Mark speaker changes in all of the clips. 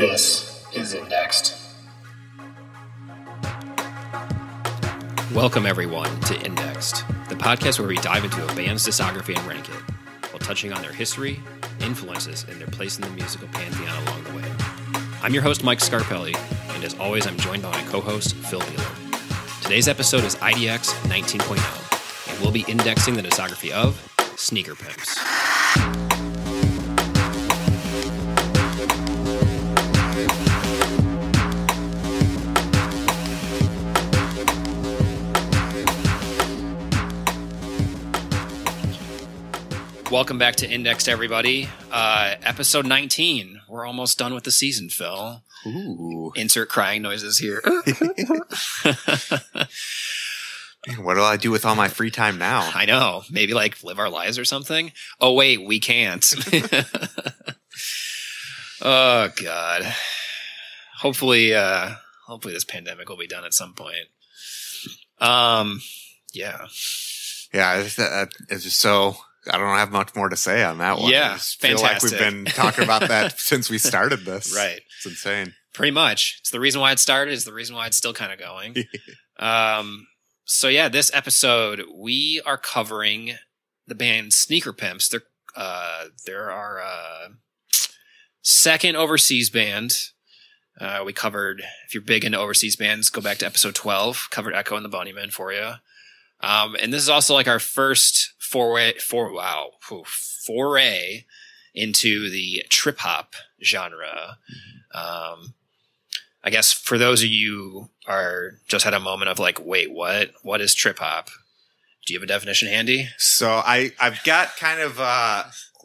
Speaker 1: This is Indexed.
Speaker 2: Welcome, everyone, to Indexed, the podcast where we dive into a band's discography and rank it, while touching on their history, influences, and their place in the musical pantheon along the way. I'm your host, Mike Scarpelli, and as always, I'm joined by my co host, Phil Beeler. Today's episode is IDX 19.0, and we'll be indexing the discography of Sneaker Pimps. Welcome back to Indexed, everybody. Uh, episode 19. We're almost done with the season, Phil.
Speaker 3: Ooh.
Speaker 2: Insert crying noises here.
Speaker 3: What do I do with all my free time now?
Speaker 2: I know. Maybe like live our lives or something. Oh, wait, we can't. oh, God. Hopefully, uh, hopefully this pandemic will be done at some point. Um, yeah.
Speaker 3: Yeah, it's, uh, it's just so I don't have much more to say on that one.
Speaker 2: Yeah,
Speaker 3: I feel like we've been talking about that since we started this.
Speaker 2: Right.
Speaker 3: It's insane.
Speaker 2: Pretty much. It's the reason why it started. It's the reason why it's still kind of going. um, so yeah, this episode we are covering the band Sneaker Pimps. They're uh, they're our uh, second overseas band. Uh, we covered. If you're big into overseas bands, go back to episode twelve. Covered Echo and the Bunnymen for you. Um, and this is also like our first foray, for wow, whew, foray into the trip hop genre. Um, I guess for those of you are just had a moment of like, wait, what? What is trip hop? Do you have a definition handy?
Speaker 3: So I I've got kind of uh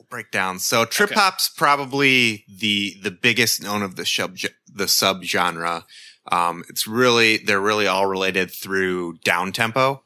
Speaker 3: breakdown. So trip
Speaker 2: Okay.
Speaker 3: hop's probably the the biggest known of the sub the sub genre. Um, it's really they're really all related through down tempo,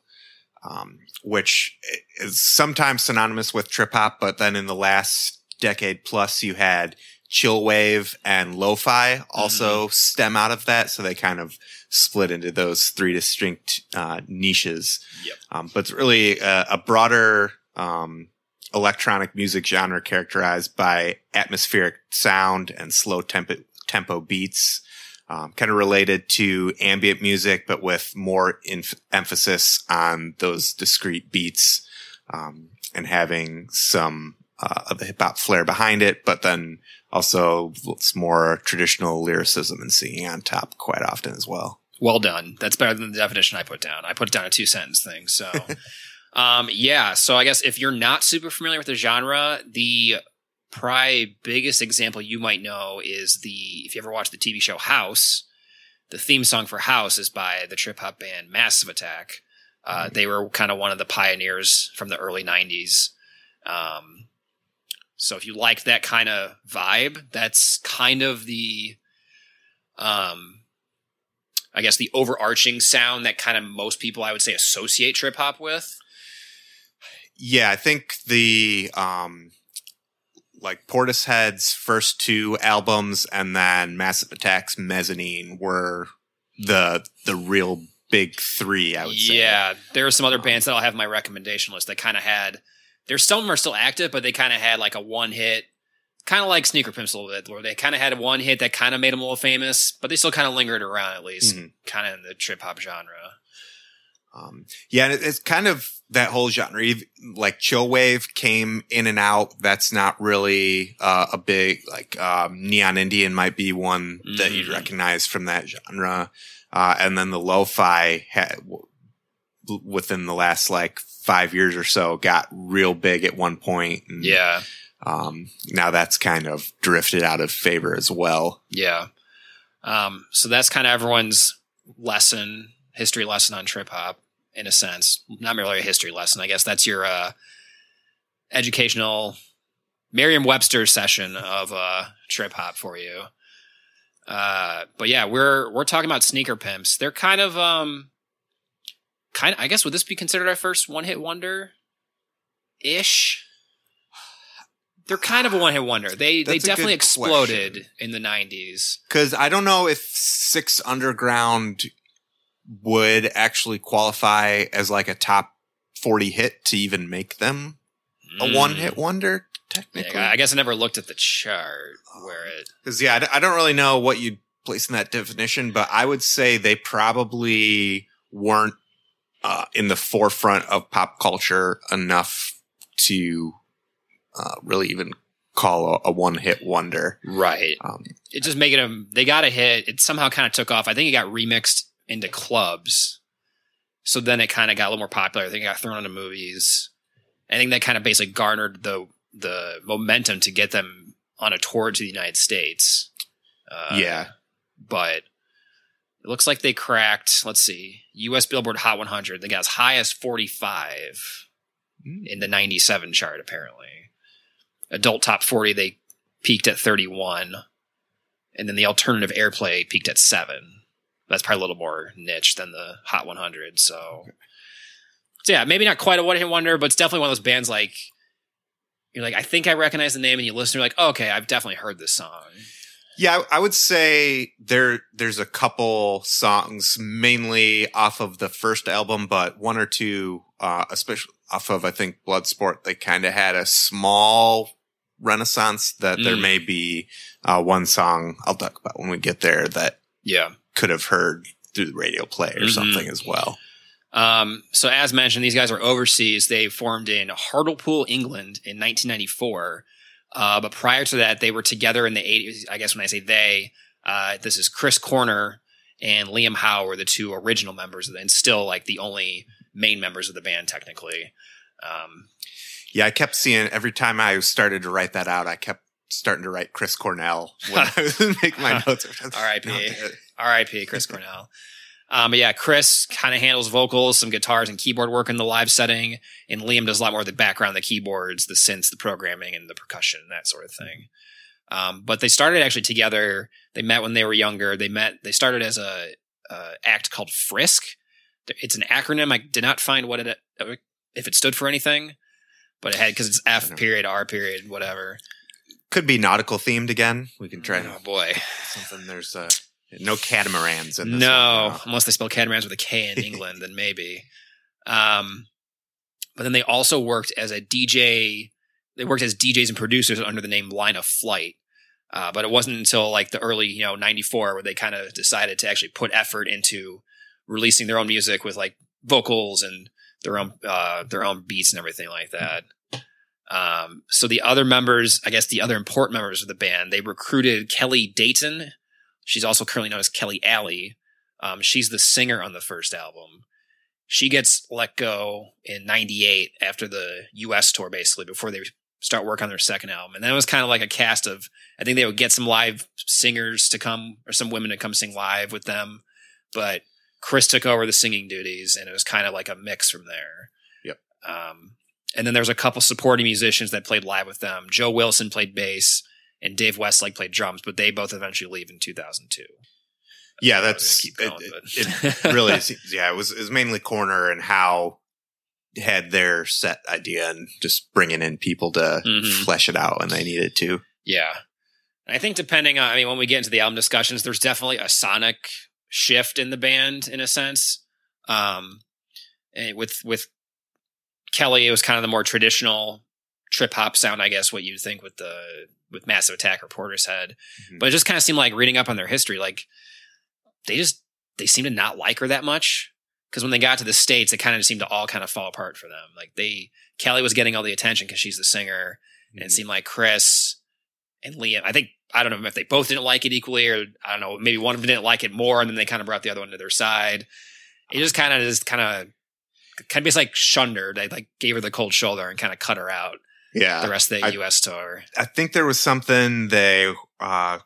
Speaker 3: um, which is sometimes synonymous with trip hop. But then in the last decade plus, you had chill wave and lo-fi also stem out of that. So they kind of split into those three distinct uh, niches.
Speaker 2: Yep.
Speaker 3: Um, but it's really a, a broader um, electronic music genre characterized by atmospheric sound and slow tempo, tempo beats, um, kind of related to ambient music, but with more inf- emphasis on those discrete beats um, and having some uh, of the hip hop flair behind it, but then also it's more traditional lyricism and singing on top quite often as well.
Speaker 2: Well done. That's better than the definition I put down. I put it down a two sentence thing. So, um, yeah. So I guess if you're not super familiar with the genre, the probably biggest example you might know is the if you ever watched the TV show House, the theme song for House is by the trip hop band Massive Attack. Uh, They were kind of one of the pioneers from the early '90s. Um, so if you like that kind of vibe, that's kind of the, um, I guess the overarching sound that kind of most people I would say associate trip hop with.
Speaker 3: Yeah, I think the um like Portishead's first two albums and then Massive Attack's Mezzanine were the the real big three, I would say.
Speaker 2: Yeah, there are some other bands that I'll have my recommendation list that kind of had. There's some of them are still active, but they kind of had like a one hit, kind of like Sneaker Pimps a little bit, where they kind of had one hit that kind of made them a little famous, but they still kind of lingered around at least,
Speaker 3: Mhm.
Speaker 2: kind of in the trip hop genre.
Speaker 3: Um, yeah, and it's kind of that whole genre. Like chill wave came in and out. That's not really uh, a big like um, Neon Indian might be one that you'd
Speaker 2: Mhm.
Speaker 3: recognize from that genre. Uh, and then the lo-fi had w- within the last like five years or so got real big at one point. And,
Speaker 2: Yeah,
Speaker 3: Um, now that's kind of drifted out of favor as well.
Speaker 2: yeah. Um, so that's kind of everyone's lesson, history lesson on trip hop, in a sense. Not really a history lesson, I guess. That's your uh, educational Merriam-Webster session of uh, trip hop for you. Uh, but yeah, we're we're talking about sneaker pimps. They're kind of um, kind of. I guess would this be considered our first one-hit wonder? Ish. They're kind of a one-hit wonder. They they
Speaker 3: That's a
Speaker 2: definitely exploded
Speaker 3: question.
Speaker 2: in the '90s.
Speaker 3: Cause I don't know if Six Underground would actually qualify as like a top 40 hit to even make them a
Speaker 2: Mm.
Speaker 3: one hit wonder. technically.
Speaker 2: Yeah, I guess I never looked at the chart where it.
Speaker 3: Because yeah, I don't really know what you'd place in that definition, but I would say they probably weren't uh, in the forefront of pop culture enough to uh, really even call a, a one-hit wonder.
Speaker 2: Right.
Speaker 3: Um,
Speaker 2: It just making them. They got a hit. It somehow kind of took off. I think it got remixed into clubs. So then it kind of got a little more popular. I think it got thrown into movies. I think that kind of basically garnered the the momentum to get them on a tour to the United States. Uh,
Speaker 3: yeah,
Speaker 2: but it looks like they cracked. Let's see, U.S. Billboard Hot 100. They got as high as 45
Speaker 3: Mm.
Speaker 2: in the 97 chart. Apparently, adult top 40 they peaked at 31, and then the alternative airplay peaked at seven. That's probably a little more niche than the Hot 100. So, so yeah, maybe not quite a one hit wonder, but it's definitely one of those bands like. You're like, I think I recognize the name, and you listen, you're like, oh, okay, I've definitely heard this song.
Speaker 3: yeah. I, I would say there there's a couple songs mainly off of the first album, but one or two, uh, especially off of I think Bloodsport, they kind of had a small renaissance. That there
Speaker 2: Mm.
Speaker 3: may be uh, one song I'll talk about when we get there that
Speaker 2: Yeah.
Speaker 3: Could have heard through the radio play or
Speaker 2: Mhm.
Speaker 3: something as well.
Speaker 2: Um, so as mentioned, these guys are overseas. They formed in Hartlepool, England in 1994. Uh, but prior to that, they were together in the 80s. I guess when I say they, uh, this is Chris Corner and Liam Howe were the two original members of the, and still like the only main members of the band technically. Um,
Speaker 3: Yeah, I kept seeing every time I started to write that out, I kept starting to write Chris Cornell when I was making my notes.
Speaker 2: R.I.P.. R.I.P. Chris Cornell. Um, but yeah, Chris kind of handles vocals, some guitars, and keyboard work in the live setting, and Liam does a lot more of the background, the keyboards, the synths, the programming, and the percussion, and that sort of thing. Um, but they started actually together. They met when they were younger. They met. They started as a, a act called Frisk. It's an acronym. I did not find what it if it stood for anything, but it had because it's F period R period whatever.
Speaker 3: Could be nautical themed again. We can try
Speaker 2: Oh boy.
Speaker 3: something. There's uh, no catamarans in this.
Speaker 2: No,
Speaker 3: one,
Speaker 2: unless they spell catamarans with a K in England, then maybe. Um, but then they also worked as a DJ. They worked as DJs and producers under the name Line of Flight. Uh, but it wasn't until like the early, you know, '94 where they kind of decided to actually put effort into releasing their own music with like vocals and their own uh, their own beats and everything like that. Um, so the other members, I guess the other important members of the band, they recruited Kelly Dayton. She's also currently known as Kelli Ali. Um, she's the singer on the first album. She gets let go in '98 after the U.S. tour, basically before they start work on their second album. And then it was kind of like a cast of, I think they would get some live singers to come or some women to come sing live with them, but Chris took over the singing duties, and it was kind of like a mix from there.
Speaker 3: Yep.
Speaker 2: Um, and then there's a couple supporting musicians that played live with them. Joe Wilson played bass, and Dave Westlake played drums, but they both eventually leave in 2002.
Speaker 3: Yeah, that's
Speaker 2: gonna keep
Speaker 3: it,
Speaker 2: going,
Speaker 3: it, it really is. Yeah, it was, it was mainly Corner and Howe had their set idea and just bringing in people to
Speaker 2: Mhm.
Speaker 3: flesh it out when they needed to.
Speaker 2: Yeah. And I think depending on, I mean, when we get into the album discussions, there's definitely a sonic shift in the band in a sense. Um, with, with Kelly, it was kind of the more traditional trip hop sound, I guess, what you'd think with the, with Massive Attack or Portishead.
Speaker 3: Mhm.
Speaker 2: But it just kind of seemed like reading up on their history, like they just, they seem to not like her that much. Cause when they got to the States, it kind of seemed to all kind of fall apart for them. Like they, Kelly was getting all the attention because she's the singer. And it seemed like Chris and Liam, I think, I don't know if they both didn't like it equally or I don't know, maybe one of them didn't like it more and then they kind of brought the other one to their side. It just kind of just kind of, kind of just like shunned her. They like gave her the cold shoulder and kind of cut her out
Speaker 3: yeah,
Speaker 2: the rest of the
Speaker 3: I-
Speaker 2: US tour.
Speaker 3: I think there was something they uh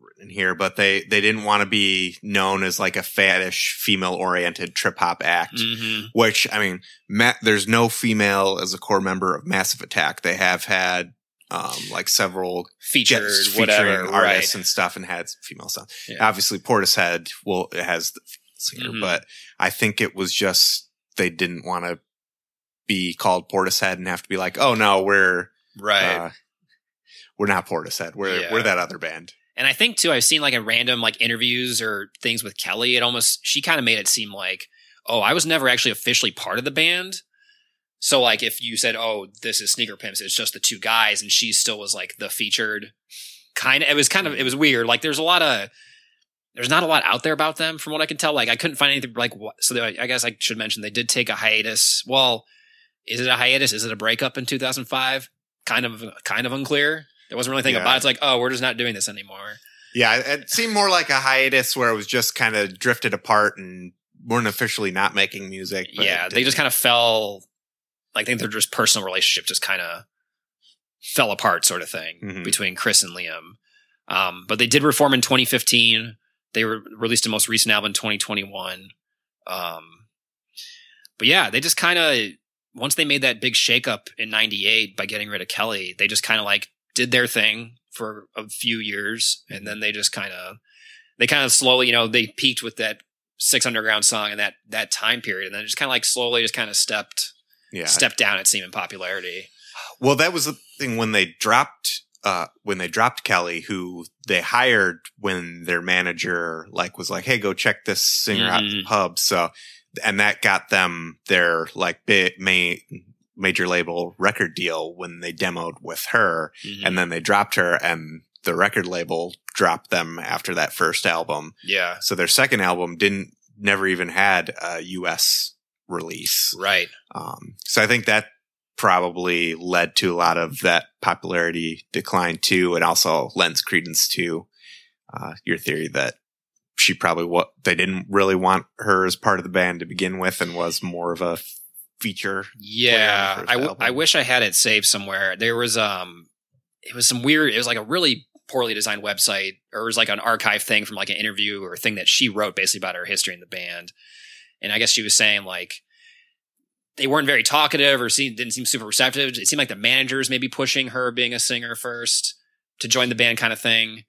Speaker 3: written here, but they they didn't want to be known as like a faddish female oriented trip hop act.
Speaker 2: Mm-hmm.
Speaker 3: Which I mean, ma- there's no female as a core member of Massive Attack. They have had um like several
Speaker 2: Featured, whatever,
Speaker 3: artists
Speaker 2: right.
Speaker 3: and stuff, and had female sound.
Speaker 2: Yeah.
Speaker 3: Obviously, Portishead well it has the singer,
Speaker 2: Mhm.
Speaker 3: but I think it was just they didn't want to be called Portishead and have to be like, oh no, we're
Speaker 2: Right.
Speaker 3: uh, we're not Portishead. We're
Speaker 2: Yeah.
Speaker 3: we're that other band.
Speaker 2: And I think too, I've seen like a random like interviews or things with Kelly. It almost she kind of made it seem like, oh, I was never actually officially part of the band. So like if you said, "Oh, this is Sneaker Pimps," it's just the two guys, and she still was like the featured kind of. It was kind of it was weird. Like there's a lot of there's not a lot out there about them from what I can tell. Like I couldn't find anything like what. So they, I guess I should mention they did take a hiatus. Well, is it a hiatus? Is it a breakup in 2005? Kind of kind of unclear. There wasn't really anything
Speaker 3: Yeah.
Speaker 2: about it. It's like, oh, we're just not doing this anymore.
Speaker 3: Yeah, it seemed more like a hiatus where it was just kind of drifted apart and weren't officially not making music. but
Speaker 2: yeah, they just kind of fell. I think their just personal relationship just kind of fell apart, sort of thing,
Speaker 3: Mhm.
Speaker 2: between Chris and Liam. Um, but they did reform in 2015. They were released a most recent album in 2021. Um, but yeah, they just kind of once they made that big shakeup in '98 by getting rid of Kelly, they just kind of like did their thing for a few years, and then they just kind of they kind of slowly, you know, they peaked with that Six Underground song in that that time period, and then just kind of like slowly just kind of stepped
Speaker 3: yeah.
Speaker 2: stepped down. It seemed in popularity.
Speaker 3: Well, that was the thing when they dropped uh when they dropped Kelly, who they hired when their manager like was like, "Hey, go check this singer out at the pub." So, and that got them their like big ma- major label record deal when they demoed with her,
Speaker 2: Mhm.
Speaker 3: and then they dropped her, and the record label dropped them after that first album.
Speaker 2: yeah,
Speaker 3: So their second album didn't never even had a U.S. release.
Speaker 2: right.
Speaker 3: Um, so I think that probably led to a lot of that popularity decline too, and also lends credence to uh, your theory that she probably what they didn't really want her as part of the band to begin with, and was more of a feature.
Speaker 2: Yeah, I, w-. I wish I had it saved somewhere. There was um, it was some weird. It was like a really poorly designed website, or it was like an archive thing from like an interview or a thing that she wrote basically about her history in the band. And I guess she was saying like they weren't very talkative or seemed, didn't seem super receptive. It seemed like the managers maybe pushing her being a singer first to join the band kind of thing.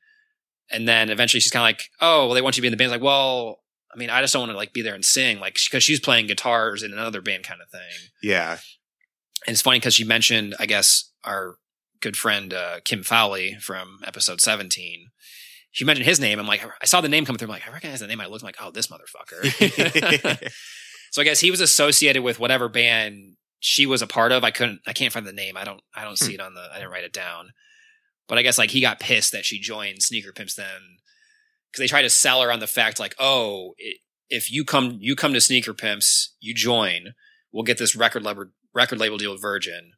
Speaker 2: And then eventually she's kind of like, oh, well, they want you to be in the band. It's like, well, I mean, I just don't want to like be there and sing, like, because she's playing guitars in another band kind of thing.
Speaker 3: Yeah,
Speaker 2: And it's funny because she mentioned, I guess, our good friend uh, Kim Fowley from episode 17. She mentioned his name. I'm like, I saw the name come through. I'm like, I recognize the name. I looked I'm like, oh, this motherfucker. so I guess he was associated with whatever band she was a part of. I couldn't, I can't find the name. I don't, I don't see it on the, I didn't write it down. But I guess like he got pissed that she joined Sneaker Pimps then because they tried to sell her on the fact like, oh, it, if you come, you come to Sneaker Pimps, you join, we'll get this record label record label deal with Virgin,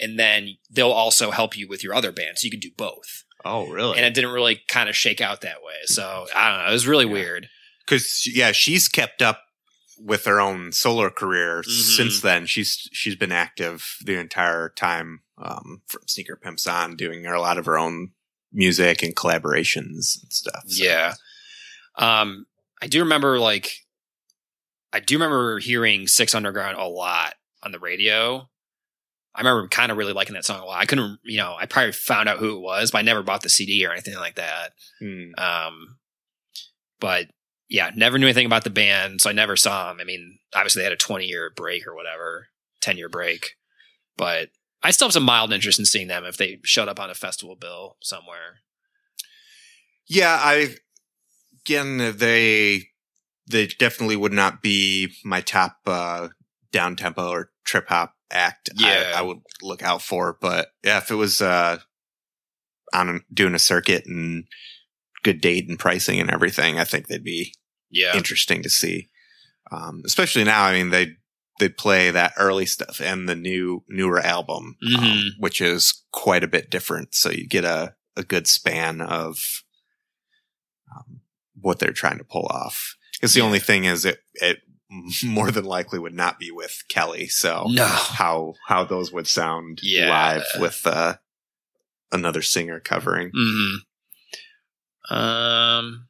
Speaker 2: and then they'll also help you with your other band, so you can do both.
Speaker 3: oh really?
Speaker 2: And it didn't really kind of shake out that way. So I don't know. It was really
Speaker 3: Yeah.
Speaker 2: weird.
Speaker 3: Because yeah, she's kept up with her own solo career
Speaker 2: Mhm.
Speaker 3: since then. She's she's been active the entire time um, from Sneaker Pimps on, doing a lot of her own music and collaborations and stuff. So-
Speaker 2: Yeah. Um, I do remember like, I do remember hearing Six Underground a lot on the radio. I remember kind of really liking that song a lot. I couldn't, you know, I probably found out who it was, but I never bought the CD or anything like that.
Speaker 3: Hmm.
Speaker 2: Um, but yeah, never knew anything about the band, so I never saw them. I mean, obviously they had a 20 year break or whatever, 10 year break, but I still have some mild interest in seeing them if they showed up on a festival bill somewhere.
Speaker 3: Yeah, I again they they definitely would not be my top uh down tempo or trip hop act.
Speaker 2: Yeah.
Speaker 3: I, I would look out for, but yeah, if it was uh on doing a circuit and good date and pricing and everything, I think they'd be
Speaker 2: Yeah.
Speaker 3: interesting to see. Um, especially now, I mean they they play that early stuff and the new newer album, um,
Speaker 2: Mhm.
Speaker 3: which is quite a bit different. So you get a a good span of um, what they're trying to pull off. Because the
Speaker 2: Yeah.
Speaker 3: only thing is, it it more than likely would not be with Kelly. So
Speaker 2: No.
Speaker 3: how how those would sound
Speaker 2: Yeah.
Speaker 3: live with uh, another singer covering.
Speaker 2: hmm Um,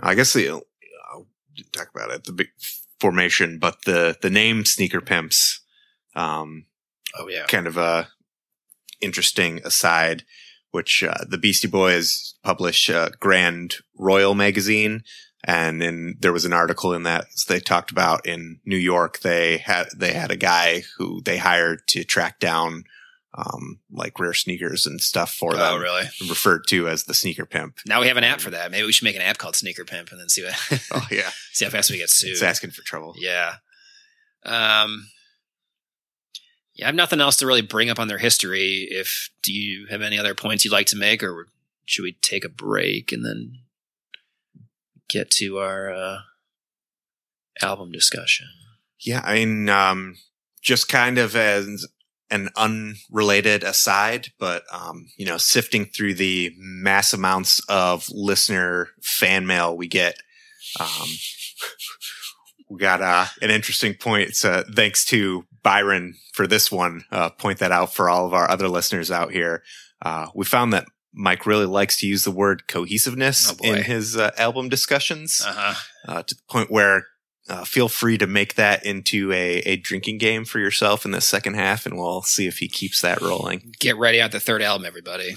Speaker 3: I guess the I'll talk about it the big formation, but the the name Sneaker Pimps, um,
Speaker 2: oh yeah.
Speaker 3: kind of a interesting aside, which uh, the Beastie Boys publish uh, Grand Royal magazine, and then there was an article in that they talked about in New York they had they had a guy who they hired to track down um, like rare sneakers and stuff for
Speaker 2: Oh
Speaker 3: them,
Speaker 2: really?
Speaker 3: referred to as the sneaker pimp.
Speaker 2: Now we have an app for that. Maybe we should make an app called Sneaker Pimp and then see what
Speaker 3: Oh yeah,
Speaker 2: see how fast we get sued.
Speaker 3: it's asking for trouble.
Speaker 2: Yeah. Um, yeah, I have nothing else to really bring up on their history. If do you have any other points you'd like to make, or should we take a break and then get to our uh, album discussion?
Speaker 3: Yeah, I mean, um, just kind of as an unrelated aside, but um, you know, sifting through the mass amounts of listener fan mail we get, um, we got uh, an interesting point. So thanks to Byron for this one. Uh, point that out for all of our other listeners out here. Uh, we found that Mike really likes to use the word cohesiveness
Speaker 2: Oh,
Speaker 3: in his uh, album discussions
Speaker 2: Uh-huh.
Speaker 3: uh, to the point where uh, feel free to make that into a, a drinking game for yourself in the second half, and we'll see if he keeps that rolling.
Speaker 2: Get ready at the third album, everybody.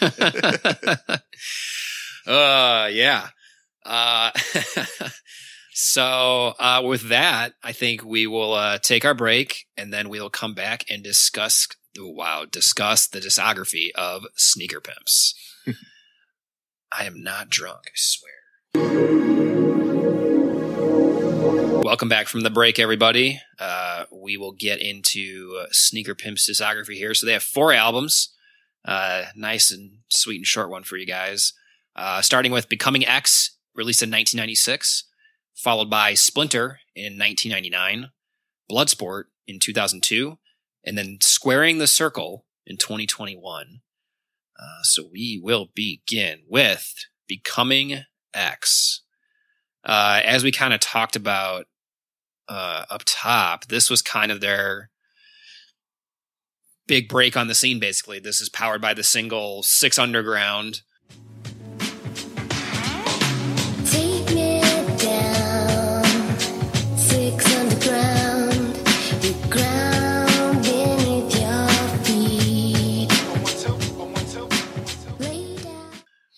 Speaker 2: uh, yeah. Uh, so, uh, with that, I think we will, uh, take our break and then we'll come back and discuss, wow, discuss the discography of Sneaker Pimps. I am not drunk, I swear. Welcome back from the break, everybody. Uh, we will get into uh, Sneaker Pimp's discography here. So they have four albums. Uh, nice and sweet and short one for you guys. Uh, starting with Becoming X, released in 1996, followed by Splinter in 1999, Bloodsport in 2002, and then Squaring the Circle in 2021. Uh, so we will begin with Becoming X. Uh, as we kind of talked about uh, up top, this was kind of their big break on the scene, basically. This is powered by the single Six Underground.
Speaker 4: Take me down, six underground, the ground beneath your feet.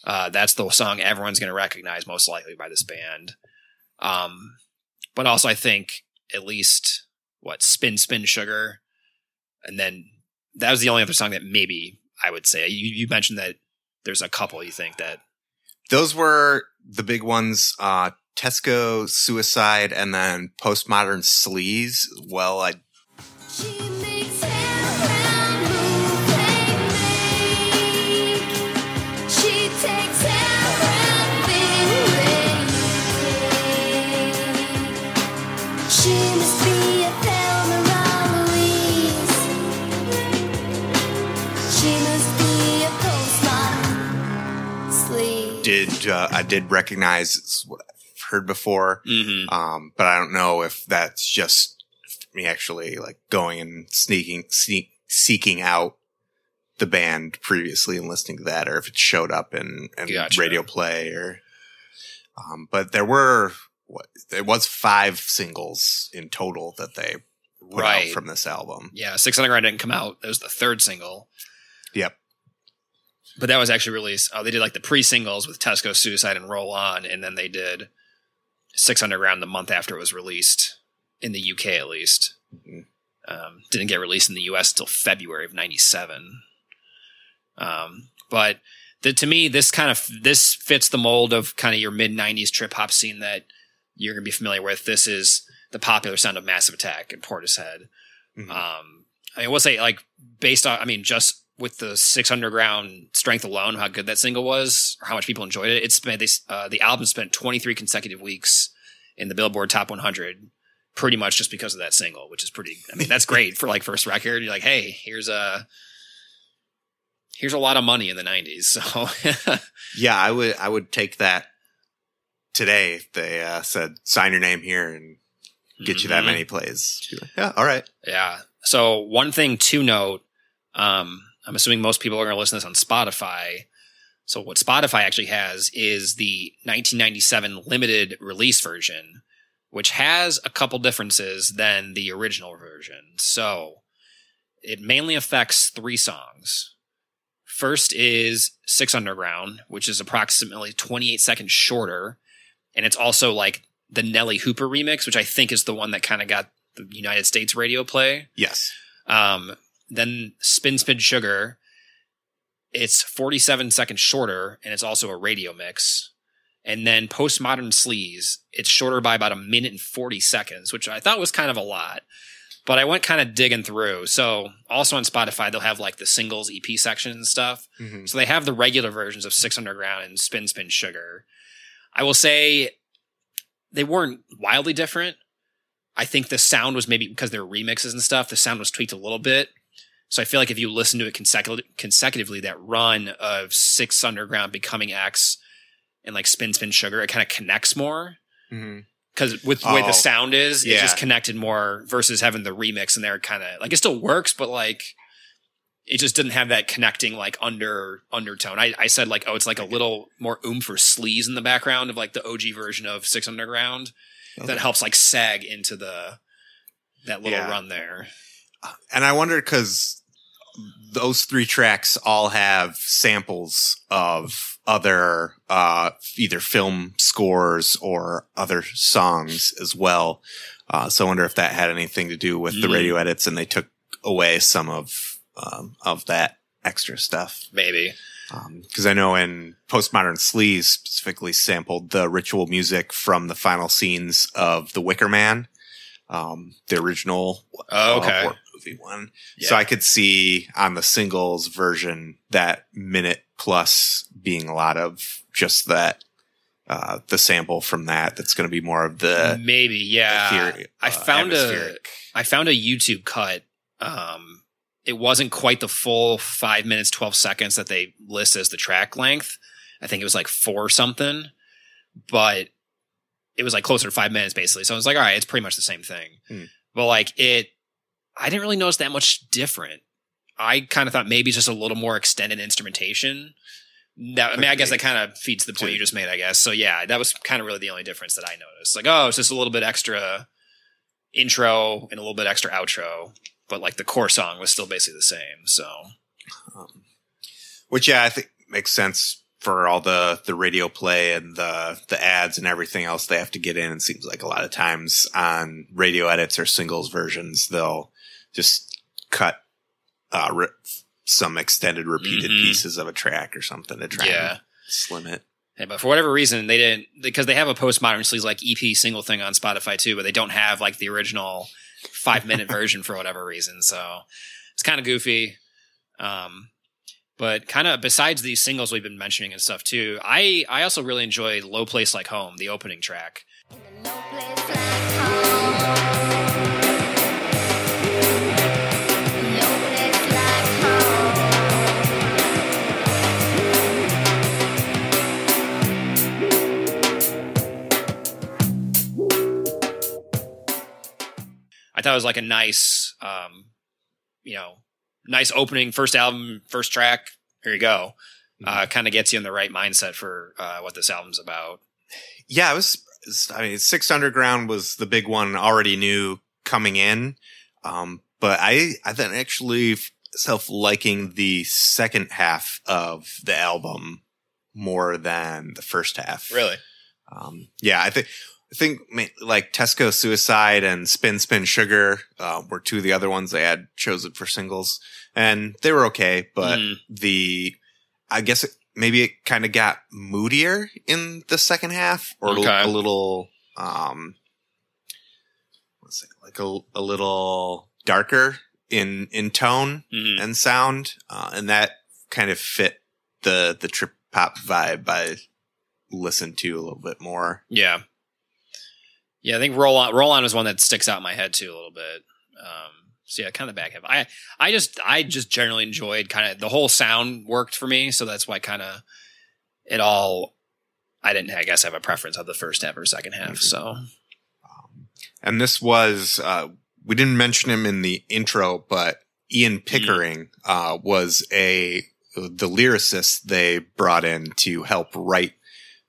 Speaker 2: Uh, that's the song everyone's going to recognize most likely by this band. Um, but also, I think at least what Spin Spin Sugar, and then that was the only other song that maybe I would say. You, you mentioned that there's a couple you think that
Speaker 3: Those were the big ones. Uh, Tesco, Suicide, and then Postmodern Sleaze. Well, I did uh, I did recognize it's what I've heard before,
Speaker 2: mm-hmm.
Speaker 3: um, but I don't know if that's just me actually like going and sneaking sneak seeking out the band previously and listening to that, or if it showed up in, in
Speaker 2: Gotcha.
Speaker 3: radio play or. Um, but there were what there was five singles in total that they put
Speaker 2: Right.
Speaker 3: out from this album.
Speaker 2: Yeah, Six Underground didn't come out. It was the third single.
Speaker 3: Yep.
Speaker 2: But that was actually released. Oh, they did like the pre singles with Tesco Suicide and Roll On, and then they did Six Underground the month after it was released in the UK at least.
Speaker 3: Mhm.
Speaker 2: Um, didn't get released in the US until February of '97. Um, but the, to me, this kind of this fits the mold of kind of your mid '90s trip hop scene that you're gonna be familiar with. This is the popular sound of Massive Attack and Portishead.
Speaker 3: Mhm.
Speaker 2: Um, I mean, we'll say like based on, I mean, just with the Six Underground strength alone, how good that single was, or how much people enjoyed it. It spent they, uh, the album spent 23 consecutive weeks in the Billboard Top 100, pretty much just because of that single, which is pretty. I mean, that's great for like first record. You're like, hey, here's a here's a lot of money in the 90s. So
Speaker 3: Yeah, I would I would take that today if they uh, said sign your name here and get you that
Speaker 2: Mhm.
Speaker 3: many plays. Like, Yeah, all right.
Speaker 2: Yeah. So one thing to note, um, I'm assuming most people are going to listen to this on Spotify. So what Spotify actually has is the 1997 limited release version, which has a couple differences than the original version. So it mainly affects three songs. First is Six Underground, which is approximately 28 seconds shorter. And it's also like the Nellee Hooper remix, which I think is the one that kind of got the United States radio play.
Speaker 3: Yes.
Speaker 2: Um, then Spin Spin Sugar, it's 47 seconds shorter, and it's also a radio mix. And then Postmodern Sleaze, it's shorter by about a minute and 40 seconds, which I thought was kind of a lot. But I went kind of digging through. So also on Spotify, they'll have like the singles EP section and stuff.
Speaker 3: Mhm.
Speaker 2: So they have the regular versions of Six Underground and Spin Spin Sugar. I will say they weren't wildly different. I think the sound was maybe because they're remixes and stuff, the sound was tweaked a little bit. So I feel like if you listen to it consecutive, consecutively, that run of Six Underground becoming X and like Spin Spin Sugar, it kind of connects more
Speaker 3: Mhm.
Speaker 2: because with the way
Speaker 3: Oh,
Speaker 2: the sound is,
Speaker 3: yeah.
Speaker 2: it's just connected more versus having the remix and they're kind of like it still works, but like it just didn't have that connecting like under undertone. I, I said like, oh, it's like a little more oomph for sleaze in the background of like the OG version of Six Underground that helps like sag into the that little
Speaker 3: Yeah.
Speaker 2: run there.
Speaker 3: And I wonder because those three tracks all have samples of other uh, either film scores or other songs as well. Uh, so I wonder if that had anything to do with the
Speaker 2: Mm.
Speaker 3: radio edits and they took away some of um, of that extra stuff.
Speaker 2: Maybe.
Speaker 3: Because I know in Postmodern Sleaze specifically sampled the ritual music from the final scenes of The Wicker Man, um, the original
Speaker 2: Oh,
Speaker 3: uh,
Speaker 2: okay.
Speaker 3: horror movie one.
Speaker 2: Yeah.
Speaker 3: So I could see on the singles version that minute plus being a lot of just that, uh, the sample from that. That's going to be more of the
Speaker 2: Maybe, yeah.
Speaker 3: theory,
Speaker 2: I
Speaker 3: uh,
Speaker 2: found a. I found a YouTube cut. Um, it wasn't quite the full five minutes twelve seconds that they list as the track length. I think it was like four something, but it was like closer to five minutes basically. So I was like, all right, it's pretty much the same thing.
Speaker 3: Hmm.
Speaker 2: But like it, I didn't really notice that much different. I kind of thought maybe just a little more extended instrumentation. That, I mean, I guess that kind of feeds the point you just made, I guess. So yeah, that was kind of really the only difference that I noticed. Like, oh, it's just a little bit extra intro and a little bit extra outro, but like the core song was still basically the same. So
Speaker 3: Um, which yeah, I think makes sense for all the the radio play and the the ads and everything else they have to get in. It seems like a lot of times on radio edits or singles versions, they'll just cut uh, re- some extended repeated
Speaker 2: Mhm.
Speaker 3: pieces of a track or something to try
Speaker 2: yeah.
Speaker 3: and slim it.
Speaker 2: Hey, but for whatever reason, they didn't because they have a postmodern sleaze like EP single thing on Spotify too, but they don't have like the original five minute version for whatever reason. So it's kind of goofy. Um, but kind of besides these singles we've been mentioning and stuff too, I I also really enjoy "Low Place Like Home," the opening track. I thought it was like a nice, um, you know, nice opening first album, first track. Here you go. Uh, kind of gets you in the right mindset for uh, what this album's about.
Speaker 3: Yeah, it was. I mean, Six Underground was the big one already knew coming in, um, but I I then actually self liking the second half of the album more than the first half.
Speaker 2: Really?
Speaker 3: Um, yeah, I think I think like Tesco Suicide and Spin Spin Sugar uh, were two of the other ones they had chosen for singles, and they were okay. But
Speaker 2: Mm.
Speaker 3: the I guess it, maybe it kind of got moodier in the second half, or
Speaker 2: Okay.
Speaker 3: a little um, let's say like a, a little darker in in tone
Speaker 2: Mhm.
Speaker 3: and sound, uh, and that kind of fit the the trip hop vibe I listened to a little bit more.
Speaker 2: Yeah. Yeah, I think Roll On Roll On is one that sticks out in my head too a little bit. Um so yeah, kind of the back half. I I just I just generally enjoyed kind of the whole sound worked for me, so that's why kind of it all I didn't I guess have a preference of the first half or second half. So
Speaker 3: And this was uh, we didn't mention him in the intro, but Ian Pickering uh, was a the lyricist they brought in to help write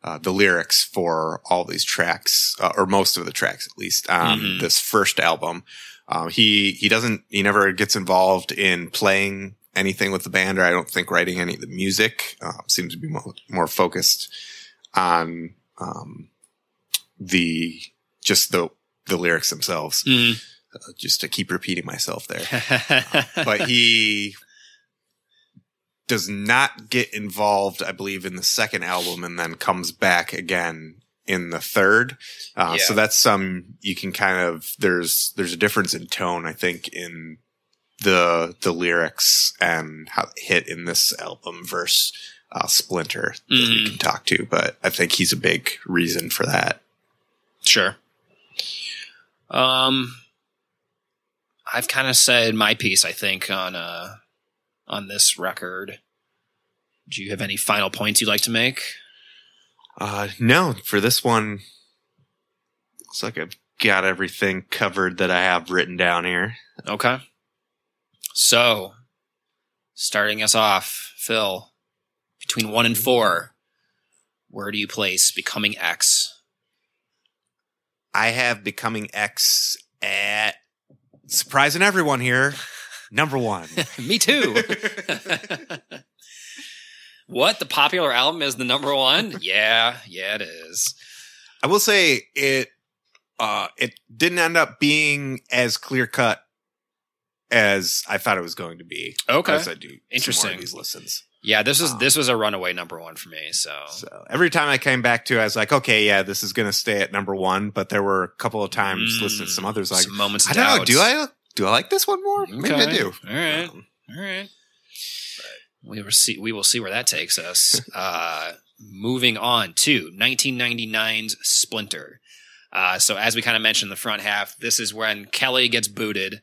Speaker 3: uh, the lyrics for all these tracks, uh, or most of the tracks at least, on
Speaker 2: Mhm.
Speaker 3: this first album. Um, he he doesn't he never gets involved in playing anything with the band, or I don't think writing any of the music. Uh, seems to be more, more focused on um, the just the the lyrics themselves.
Speaker 2: Mhm.
Speaker 3: Uh, just to keep repeating myself there, but he does not get involved, I believe, in the second album, and then comes back again in the third. Uh, So that's some you can kind of there's there's a difference in tone I think in the the lyrics and how hit in this album versus uh, Splinter that we
Speaker 2: Mhm.
Speaker 3: can talk to. But I think he's a big reason for that.
Speaker 2: Sure. Um, I've kind of said my piece. I think on uh on this record. Do you have any final points you'd like to make?
Speaker 3: Uh, no, for this one, looks like I've got everything covered that I have written down here.
Speaker 2: Okay. So, starting us off, Phil, between one and four, where do you place Becoming X?
Speaker 3: I have Becoming X at surprising everyone here. Number one.
Speaker 2: Me too. what? The popular album is the number one? Yeah, yeah, it is.
Speaker 3: I will say it uh it didn't end up being as clear cut as I thought it was going to be.
Speaker 2: Okay.
Speaker 3: As I do some more of
Speaker 2: Interesting.
Speaker 3: these listens.
Speaker 2: Yeah, this was
Speaker 3: Um,
Speaker 2: this was a runaway number one for me. So,
Speaker 3: So every time I came back to it, I was like, okay, yeah, this is gonna stay at number one. But there were a couple of times
Speaker 2: Mm,
Speaker 3: listening to some others like
Speaker 2: some moments.
Speaker 3: I don't know, do I do I like this one more? Maybe I do.
Speaker 2: All right.
Speaker 3: Um,
Speaker 2: All right. We will see. We will see where that takes us. uh, moving on to 1999's Splinter. Uh, so as we kind of mentioned in the front half, this is when Kelly gets booted.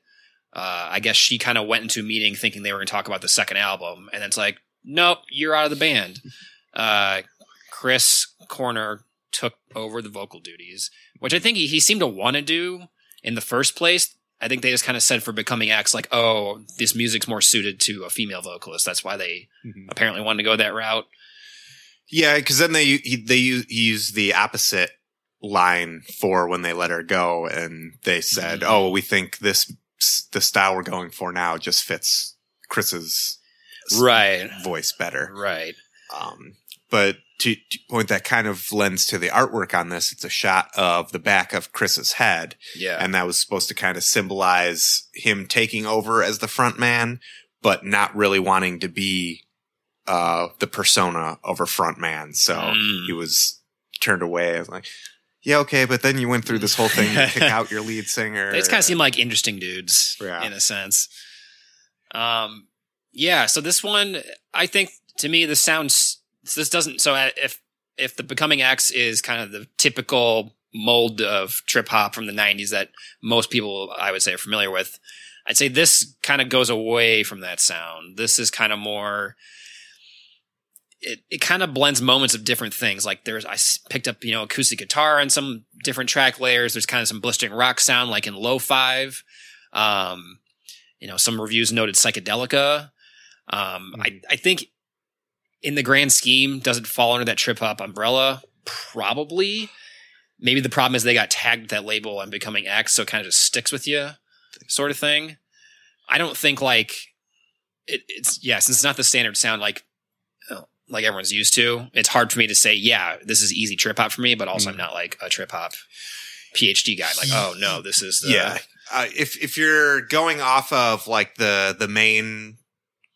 Speaker 2: Uh, I guess she kind of went into a meeting thinking they were going to talk about the second album, and it's like, nope, you're out of the band. Uh, Chris Corner took over the vocal duties, which I think he, he seemed to want to do in the first place. I think they just kind of said for becoming X, like, oh, this music's more suited to a female vocalist. That's why they
Speaker 3: mhm.
Speaker 2: apparently wanted to go that route.
Speaker 3: Yeah, because then they they use the opposite line for when they let her go, and they said,
Speaker 2: Mhm.
Speaker 3: "Oh, we think this the style we're going for now just fits Chris's
Speaker 2: Right.
Speaker 3: voice better."
Speaker 2: Right.
Speaker 3: Um, but to, to point that kind of lends to the artwork on this, it's a shot of the back of Chris's head,
Speaker 2: Yeah.
Speaker 3: and that was supposed to kind of symbolize him taking over as the front man, but not really wanting to be uh, the persona of a front man. So
Speaker 2: Mm.
Speaker 3: he was turned away. I was like, yeah, okay, but then you went through this whole thing to kick out your lead singer.
Speaker 2: They just kind of seem like interesting dudes
Speaker 3: Yeah.
Speaker 2: in a sense. Um, yeah. So this one, I think to me, this sounds. This doesn't. So if if the Becoming X is kind of the typical mold of trip hop from the '90s that most people, I would say, are familiar with, I'd say this kind of goes away from that sound. This is kind of more. It, it kind of blends moments of different things. Like there's, I picked up, you know, acoustic guitar and some different track layers. There's kind of some blistering rock sound, like in Low Five. Um, you know, some reviews noted psychedelica. Um, I, I think in the grand scheme, does it fall under that trip hop umbrella? Probably. Maybe the problem is they got tagged with that label and becoming X, so it kind of just sticks with you, sort of thing. I don't think like it, it's yeah, since it's not the standard sound like uh, like everyone's used to. It's hard for me to say yeah, this is easy trip hop for me, but also
Speaker 3: Mm.
Speaker 2: I'm not like a trip hop PhD guy. Like oh no, this is the
Speaker 3: yeah. Uh, if if you're going off of like the the main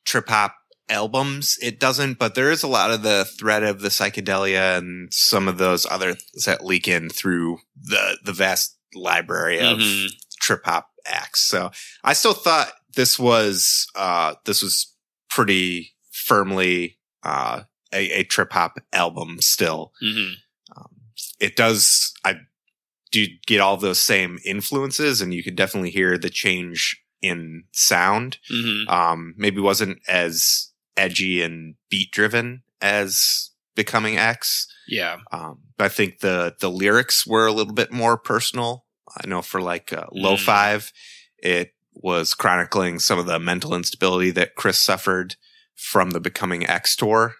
Speaker 3: trip hop albums, it doesn't. But there is a lot of the thread of the psychedelia and some of those other things that leak in through the the vast library of
Speaker 2: Mhm.
Speaker 3: trip hop acts. So I still thought this was uh this was pretty firmly uh a, a trip hop album still.
Speaker 2: Mhm.
Speaker 3: Um, it does I do get all those same influences and you could definitely hear the change in sound.
Speaker 2: Mhm.
Speaker 3: Um maybe wasn't as edgy and beat driven as becoming X.
Speaker 2: yeah.
Speaker 3: Um, but I think the the lyrics were a little bit more personal. I know for like uh, Low
Speaker 2: Mm.
Speaker 3: Five, it was chronicling some of the mental instability that Chris suffered from the Becoming X tour.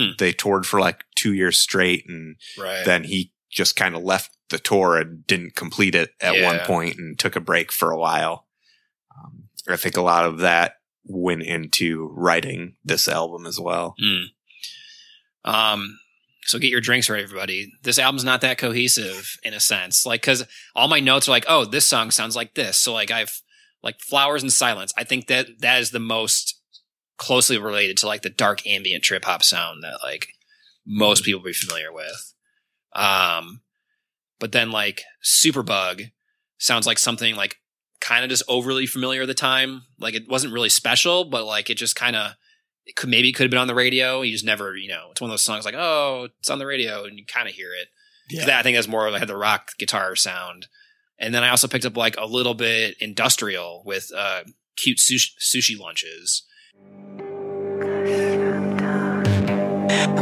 Speaker 5: Yourself?
Speaker 3: They toured for like two years straight, and
Speaker 2: Right.
Speaker 3: then he just kind of left the tour and didn't complete it at
Speaker 2: Yeah.
Speaker 3: one point and took a break for a while. Um, I think a lot of that went into writing this album as well.
Speaker 2: Mm. Um, so get your drinks ready, everybody. This album's not that cohesive in a sense, like because all my notes are like, oh, this song sounds like this. So like I've like flowers and silence. I think that that is the most closely related to like the dark ambient trip hop sound that like most people be familiar with. Um, but then like Superbug sounds like something like kind of just overly familiar at the time. Like it wasn't really special, but like it just kind of it could maybe could have been on the radio. You just never, you know, it's one of those songs like, oh, it's on the radio, and you kind of hear it. 'Cause That I think that's more like the rock guitar sound. And then I also picked up like a little bit industrial with uh, cute sushi, sushi lunches.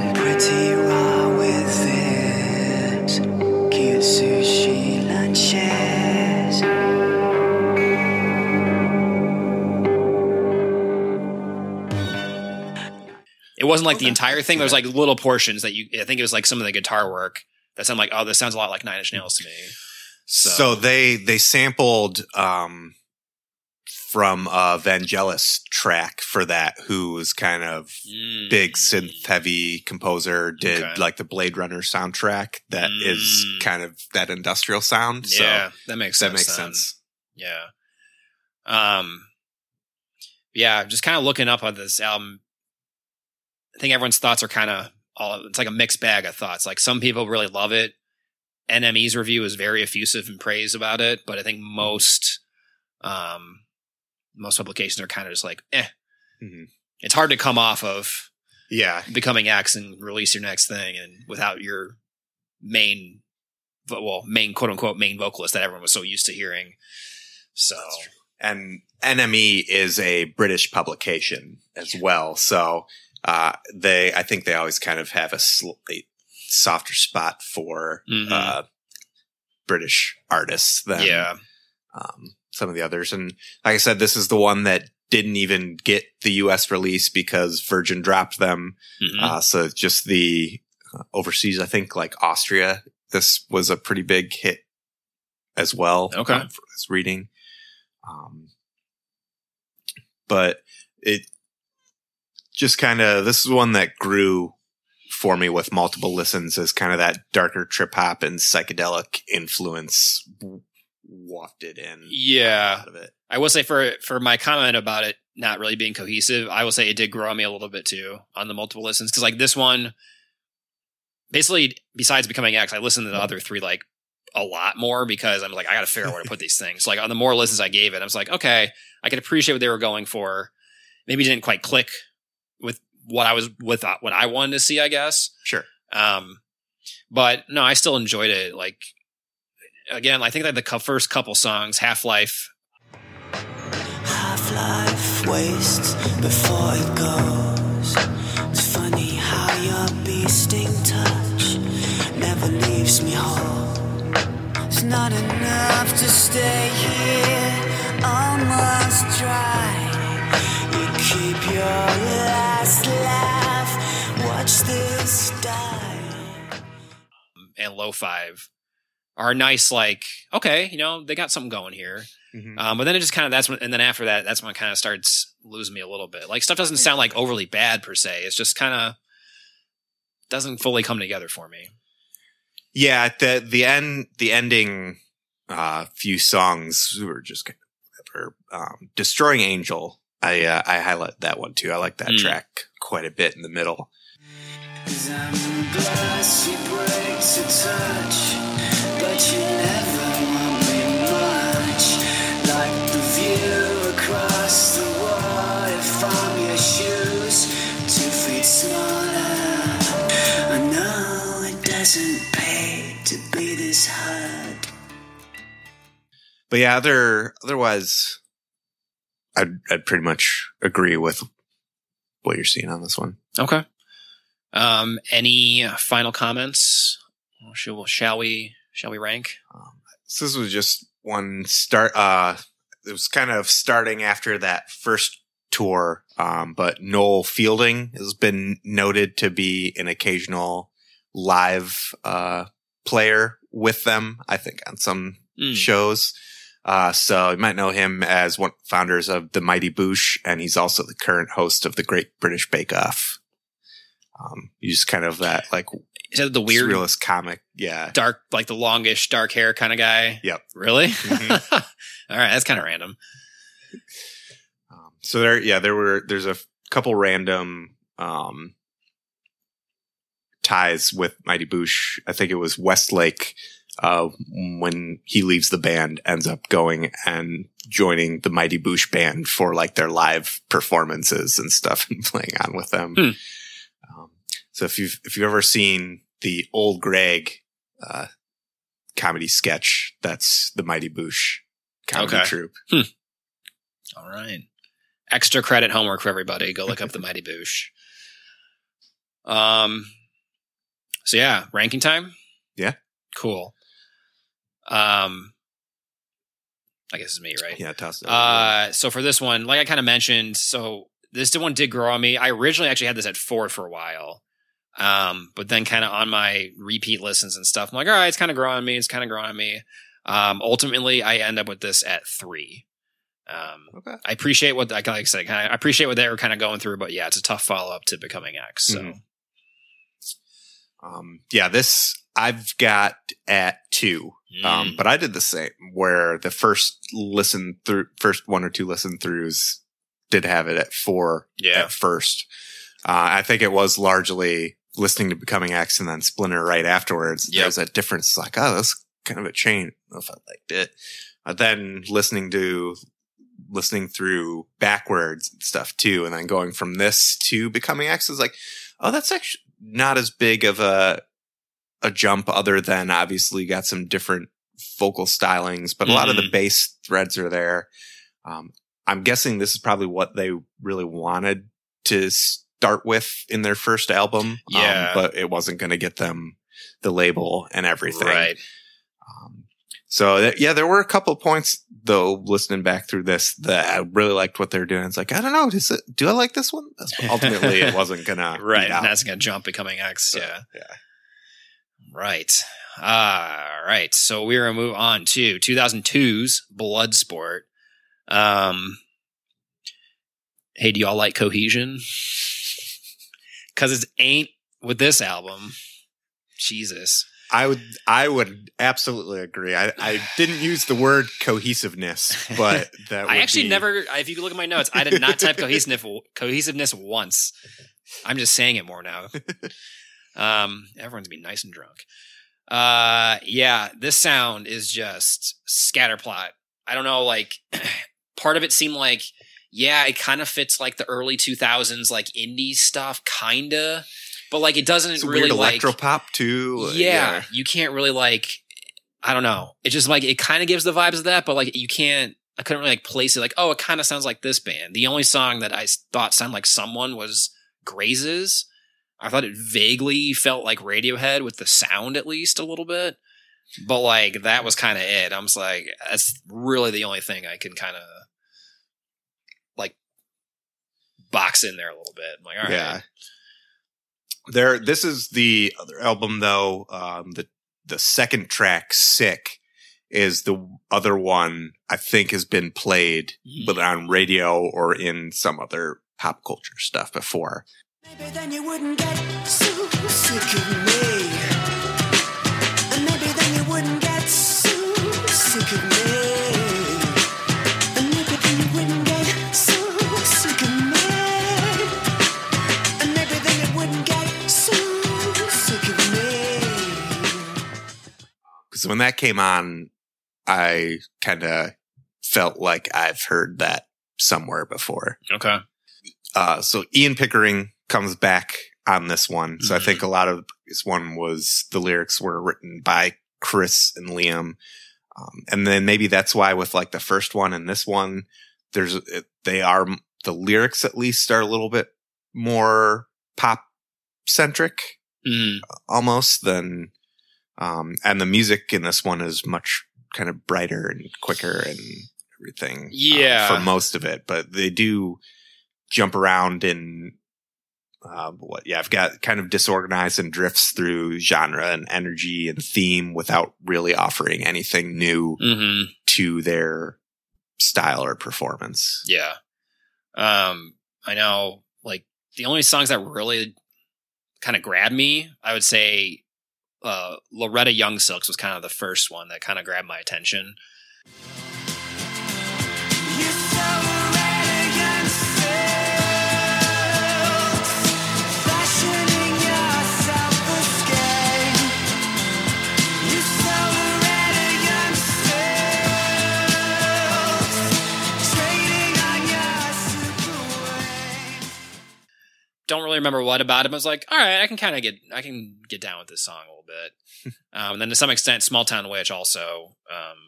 Speaker 5: I'm pretty raw with this cute sushi lunches.
Speaker 2: It wasn't like the entire thing. There was like little portions that you. I think it was like some of the guitar work that sounded like, oh, this sounds a lot like Nine Inch Nails to me.
Speaker 3: So,
Speaker 2: So-
Speaker 3: they they sampled um, from a Vangelis track for that, who was kind of
Speaker 2: Mm.
Speaker 3: big synth heavy composer, did
Speaker 2: Okay.
Speaker 3: like the Blade Runner soundtrack That is
Speaker 2: Mm.
Speaker 3: kind of that industrial sound.
Speaker 2: Yeah,
Speaker 3: so
Speaker 2: that makes
Speaker 3: that makes
Speaker 2: then.
Speaker 3: sense.
Speaker 2: Yeah. Um yeah, just kind of looking up on this album. I think everyone's thoughts are kind of all it's like a mixed bag of thoughts. Like some people really love it. NME's review is very effusive in praise about it, but I think most um most publications are kind of just like, eh.
Speaker 3: Mhm.
Speaker 2: It's hard to come off of
Speaker 3: Yeah,
Speaker 2: becoming X and release your next thing and without your main well, main quote unquote main vocalist that everyone was so used to hearing. So
Speaker 3: and NME is a British publication as well. So uh, they, I think they always kind of have a slightly softer spot for
Speaker 2: Mhm.
Speaker 3: uh, British artists than
Speaker 2: yeah.
Speaker 3: um, some of the others. And like I said, this is the one that didn't even get the U.S. release because Virgin dropped them.
Speaker 2: Mhm.
Speaker 3: Uh, so just the uh, overseas, I think like Austria, this was a pretty big hit as well.
Speaker 2: Okay.
Speaker 3: um, for this reading. Um, but it just kind of, this is one that grew for me with multiple listens as kind of that darker trip hop and psychedelic influence wafted in.
Speaker 2: Yeah.
Speaker 3: Out of it.
Speaker 2: I will say for for my comment about it not really being cohesive, I will say it did grow on me a little bit too on the multiple listens because like this one, basically besides becoming X, I listened to the other three like a lot more because I'm like I got to figure out where to put these things. So, like on the more listens I gave it, I was like, okay, I could appreciate what they were going for. Maybe didn't quite click with what I was with uh, what I wanted to see, I guess.
Speaker 3: Sure.
Speaker 2: Um, but no, I still enjoyed it. Like again, I think that the first couple songs, Half Life,
Speaker 5: Half life wastes before it goes. It's funny how your bee sting touch never leaves me whole. It's not enough to stay here, almost dry. You keep your last laugh, watch this die.
Speaker 2: and Low Five are nice. Like, okay, you know, they got something going here.
Speaker 3: Mhm.
Speaker 2: Um, but then it just kind of that's when, and then after that, that's when it kind of starts losing me a little bit. Like stuff doesn't sound like overly bad per se. It's just kind of doesn't fully come together for me.
Speaker 3: Yeah, the the end the ending uh few songs were just kind of whatever. Um Destroying Angel. I uh, I highlight that one too. I like that
Speaker 2: Mm.
Speaker 3: track quite a bit in the middle.
Speaker 5: Cause I'm glass you break to touch, but you never want me much. Like the view across the water from your shoes, two feet smaller. I know it doesn't pay to be this hard.
Speaker 3: But yeah, other otherwise I'd I'd pretty much agree with what you're seeing on this one.
Speaker 2: Okay. Um, any final comments? Shall, shall we? Shall we rank?
Speaker 3: So this was just one start uh it was kind of starting after that first tour um but Noel Fielding has been noted to be an occasional live uh player with them I think on some
Speaker 2: Mm.
Speaker 3: shows Uh, so you might know him as one founders of the Mighty Boosh, and he's also the current host of the Great British Bake Off. Um, he's kind of that like
Speaker 2: Is that the weird
Speaker 3: surrealist comic. Yeah.
Speaker 2: dark, like the longish dark hair kind of guy?
Speaker 3: Yep.
Speaker 2: Really?
Speaker 3: Mhm.
Speaker 2: All right, that's kind of random.
Speaker 3: Um, so there, yeah, there were, there's a couple random, um, ties with Mighty Boosh. I think it was Westlake, uh, when he leaves the band, ends up going and joining the Mighty Boosh band for like their live performances and stuff and playing on with them.
Speaker 2: Hmm.
Speaker 3: So if you've, if you've ever seen the old Gregg, uh, comedy sketch, that's the Mighty Boosh comedy
Speaker 2: Okay.
Speaker 3: troupe.
Speaker 2: All right. Extra credit homework for everybody. Go look up the Mighty Boosh. Um. So yeah, ranking time.
Speaker 3: Yeah.
Speaker 2: Cool. Um. I guess it's me, right?
Speaker 3: Yeah, toss it.
Speaker 2: Uh, so for this one, like I kind of mentioned, so this one did grow on me. I originally actually had this at four for a while. Um, but then kind of on my repeat listens and stuff, I'm like, all right, it's kind of growing on me. It's kind of growing on me. Um, ultimately I end up with this at three. Um,
Speaker 3: okay.
Speaker 2: I appreciate what, like I said, kinda, I appreciate what they were kind of going through, but yeah, it's a tough follow up to becoming X. So
Speaker 3: Mhm. Um, yeah, this I've got at two. Um,
Speaker 2: Mm.
Speaker 3: but I did the same where the first listen through, first one or two listen throughs did have it at four
Speaker 2: yeah,
Speaker 3: at first. Uh, I think it was largely listening to Becoming X and then Splinter right afterwards.
Speaker 2: Yep.
Speaker 3: There's that difference like, oh, that's kind of a change. I don't know if I liked it. Uh, then listening to, listening through backwards and stuff too. And then going from this to Becoming X is like, oh, that's actually not as big of a, a jump other than obviously got some different vocal stylings, but a lot of the
Speaker 2: Mhm.
Speaker 3: bass threads are there. Um, I'm guessing this is probably what they really wanted to start with in their first album.
Speaker 2: Yeah.
Speaker 3: Um, but it wasn't going to get them the label and everything.
Speaker 2: right.
Speaker 3: Um, so th- yeah, there were a couple of points though, listening back through this that I really liked what they're doing. It's like, I don't know. It, do I like this one? Ultimately it wasn't gonna,
Speaker 2: Right.
Speaker 3: beat out.
Speaker 2: That's going to jump becoming X.
Speaker 3: So,
Speaker 2: yeah.
Speaker 3: yeah.
Speaker 2: Right. All right. So we're gonna move on to 2002's Bloodsport. Um, hey, do y'all like Cohesion? Because it ain't with this album. Jesus.
Speaker 3: I would, I would absolutely agree. I, I didn't use the word cohesiveness, but that would
Speaker 2: I actually
Speaker 3: be-
Speaker 2: never. If you look at my notes, I did not type cohesiveness cohesiveness once. I'm just saying it more now. Um, everyone's being nice and drunk. Uh, yeah, this sound is just scatterplot. I don't know, like part of it seemed like, yeah, it kind of fits like the early 2000s, like indie stuff, kinda, but like it doesn't
Speaker 3: It's
Speaker 2: really
Speaker 3: weird
Speaker 2: like,
Speaker 3: electro pop too.
Speaker 2: Uh, yeah, you can't really like, I don't know. It just like, it kind of gives the vibes of that, but like you can't, I couldn't really like place it like, oh, it kind of sounds like this band. The only song that I thought sounded like someone was Grazes. I thought it vaguely felt like Radiohead with the sound at least a little bit. But like that was kind of it. I'm just like, that's really the only thing I can kind of like box in there a little bit. I'm like, all right.
Speaker 3: Yeah. There, this is the other album though. Um, the the second track, "Sick," is the other one I think has been played, but on radio or in some other pop culture stuff before.
Speaker 5: Maybe then you wouldn't get so sick of me.
Speaker 3: Because when that came on, I kind of felt like I've heard that somewhere before.
Speaker 2: Okay.
Speaker 3: Uh, so Ian Pickering comes back on this one. So I
Speaker 2: Mhm.
Speaker 3: think a lot of this one was the lyrics were written by Chris and Liam. Um, and then maybe that's why with like the first one and this one, there's, they are, the lyrics at least are a little bit more pop centric
Speaker 2: Mm,
Speaker 3: almost than, um, and the music in this one is much kind of brighter and quicker and everything. um,
Speaker 2: Yeah.
Speaker 3: for most of it, but they do jump around in, uh, what, yeah, I've got kind of disorganized and drifts through genre and energy and theme without really offering anything new
Speaker 2: hmm
Speaker 3: to their style or performance.
Speaker 2: Yeah. Um, I know like the only songs that really kind of grabbed me, I would say uh Loretta Young Silks was kind of the first one that kind of grabbed my attention. Don't really remember what about it, but I was like, all right, I can kind of get I can get down with this song a little bit. um, and then to some extent, Small Town Witch also um,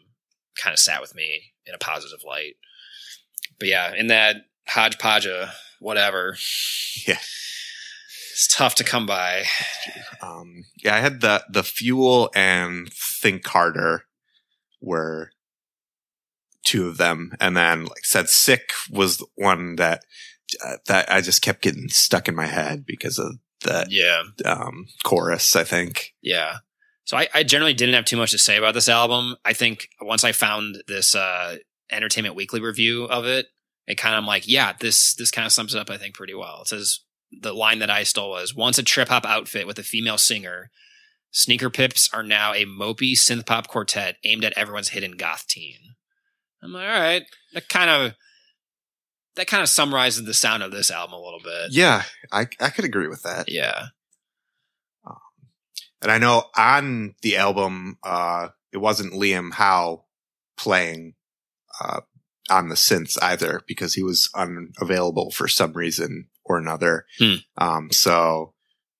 Speaker 2: kind of sat with me in a positive light. But yeah, in that hodgepodge of whatever,
Speaker 3: Yeah.
Speaker 2: it's tough to come by.
Speaker 3: Um, yeah, I had the the fuel and think harder were two of them, and then like said, sick was the one that uh, that I just kept getting stuck in my head because of that.
Speaker 2: Yeah.
Speaker 3: um, chorus. I think.
Speaker 2: Yeah. So I, I generally didn't have too much to say about this album. I think once I found this uh, Entertainment Weekly review of it, it kind of like, yeah, this this kind of sums it up. I think pretty well. It says the line that I stole was once a trip hop outfit with a female singer. Sneaker Pimps are now a mopey synth pop quartet aimed at everyone's hidden goth teen. I'm like, all right, that kind of that kind of summarizes the sound of this album a little bit.
Speaker 3: Yeah, I I could agree with that.
Speaker 2: Yeah.
Speaker 3: And I know on the album, uh, it wasn't Liam Howe playing uh, on the synths either because he was unavailable for some reason or another.
Speaker 2: Hmm.
Speaker 3: Um, so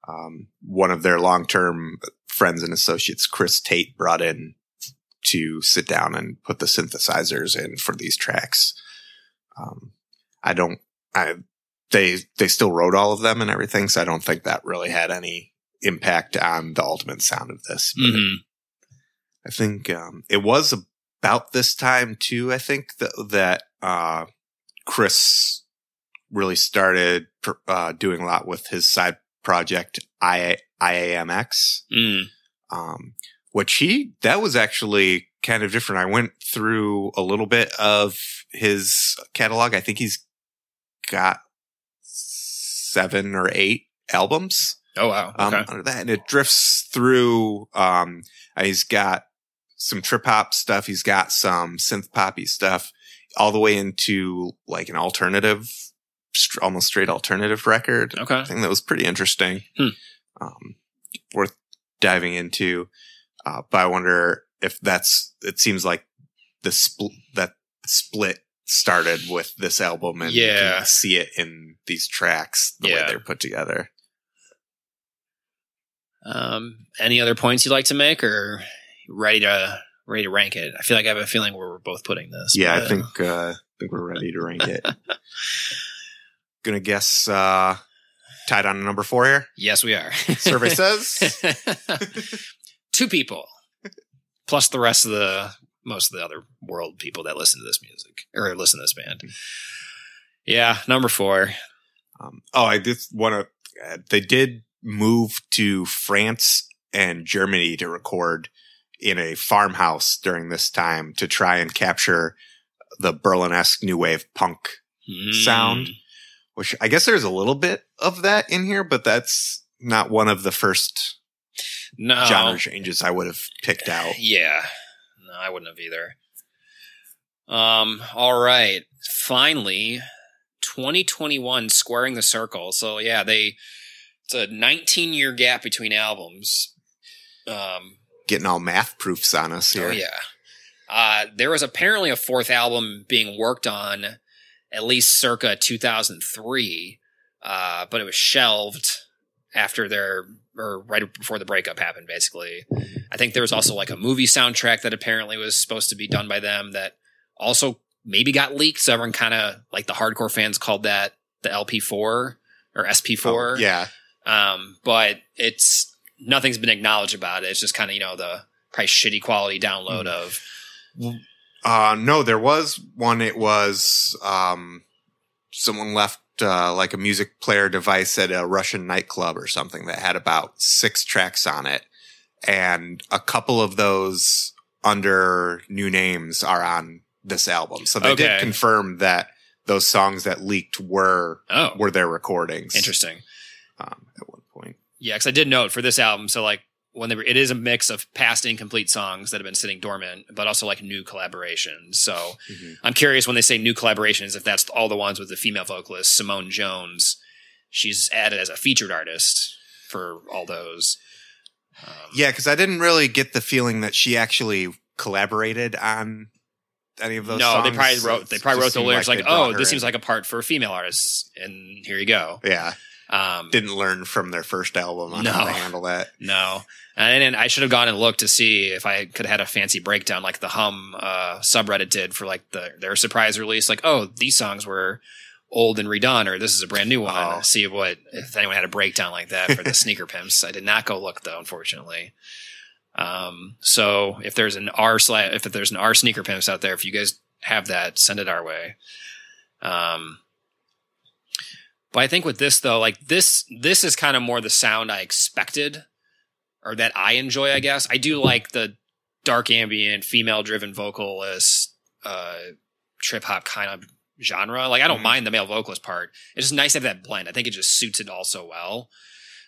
Speaker 3: um, one of their long term friends and associates, Chris Tate, brought in to sit down and put the synthesizers in for these tracks. Um, I don't, I, they, they still wrote all of them and everything. So I don't think that really had any impact on the ultimate sound of this. But
Speaker 2: hmm
Speaker 3: I think um, it was about this time too. I think that that uh, Chris really started pr- uh, doing a lot with his side project I- IAMX,
Speaker 2: Mm.
Speaker 3: um, which he that was actually kind of different. I went through a little bit of his catalog. I think he's got seven or eight albums
Speaker 2: Oh wow.
Speaker 3: um,
Speaker 2: Okay.
Speaker 3: under that, and it drifts through. Um, uh, he's got some trip hop stuff. He's got some synth poppy stuff, all the way into like an alternative, str- almost straight alternative record.
Speaker 2: okay.
Speaker 3: I think that was pretty interesting.
Speaker 2: Hmm.
Speaker 3: Um, worth diving into. Uh, but I wonder if that's. It seems like the split that split started with this album, and you
Speaker 2: Yeah.
Speaker 3: can see it in these tracks the way they're put together.
Speaker 2: Um, any other points you'd like to make, or ready to ready to rank it? I feel like I have a feeling where we're both putting this.
Speaker 3: Yeah, I think uh, I think we're ready to rank it. Gonna guess uh, tied on number four here.
Speaker 2: yes, we are.
Speaker 3: Survey says
Speaker 2: two people plus the rest of the most of the other world people that listen to this music or listen to this band. Yeah, number four.
Speaker 3: Um, oh, I just want to. Uh, they did move to France and Germany to record in a farmhouse during this time to try and capture the Berlin-esque new wave punk,
Speaker 2: Mm.
Speaker 3: Sound. which I guess there's a little bit of that in here, but that's not one of the first
Speaker 2: no
Speaker 3: genre changes I would have picked out.
Speaker 2: Yeah. No, I wouldn't have either. Um, all right. Finally, 2021 squaring the circle. So yeah, they it's a 19 year gap between albums. Um,
Speaker 3: Getting all math proofs on us here.
Speaker 2: oh yeah. Uh, there was apparently a fourth album being worked on at least circa 2003, uh, but it was shelved after their or right before the breakup happened. Basically, I think there was also like a movie soundtrack that apparently was supposed to be done by them that also maybe got leaked. So everyone kind of like the hardcore fans called that the LP4 or SP4.
Speaker 3: Oh, yeah.
Speaker 2: Um, but it's nothing's been acknowledged about it. It's just kind of you know the probably shitty quality download of
Speaker 3: Uh, no, there was one. It was um, someone left uh, like a music player device at a Russian nightclub or something that had about six tracks on it, and a couple of those under new names are on this album. So they
Speaker 2: Okay.
Speaker 3: did confirm that those songs that leaked were
Speaker 2: Oh,
Speaker 3: were their recordings.
Speaker 2: interesting.
Speaker 3: Um, at one point.
Speaker 2: Yeah, because I did note for this album, so like when they were, it is a mix of past incomplete songs that have been sitting dormant, but also like new collaborations. So
Speaker 3: Mhm.
Speaker 2: I'm curious when they say new collaborations, if that's all the ones with the female vocalist Simone Jones. She's added as a featured artist for all those. Um,
Speaker 3: Yeah, because I didn't really get the feeling that she actually collaborated on any of those.
Speaker 2: no,
Speaker 3: songs.
Speaker 2: they probably wrote they probably wrote the lyrics like,
Speaker 3: brought
Speaker 2: "Oh, this seems like a part for a female artist," and here you go.
Speaker 3: yeah.
Speaker 2: Um,
Speaker 3: Didn't learn from their first album on how to handle that.
Speaker 2: No. And, and I should have gone and looked to see if I could have had a fancy breakdown like the Hum uh, subreddit did for like the their surprise release. Like, oh, these songs were old and redone, or this is a brand new one.
Speaker 3: Oh.
Speaker 2: See what if anyone had a breakdown like that for the sneaker pimps. I did not go look though, unfortunately. Um, so if there's an R slash if there's an R sneaker pimps out there, if you guys have that, send it our way. Um, but I think with this though, like this, this is kind of more the sound I expected, or that I enjoy. I guess I do like the dark ambient, female driven vocalist, uh, trip hop kind of genre. Like I don't
Speaker 3: Mhm.
Speaker 2: mind the male vocalist part. It's just nice to have that blend. I think it just suits it all so well.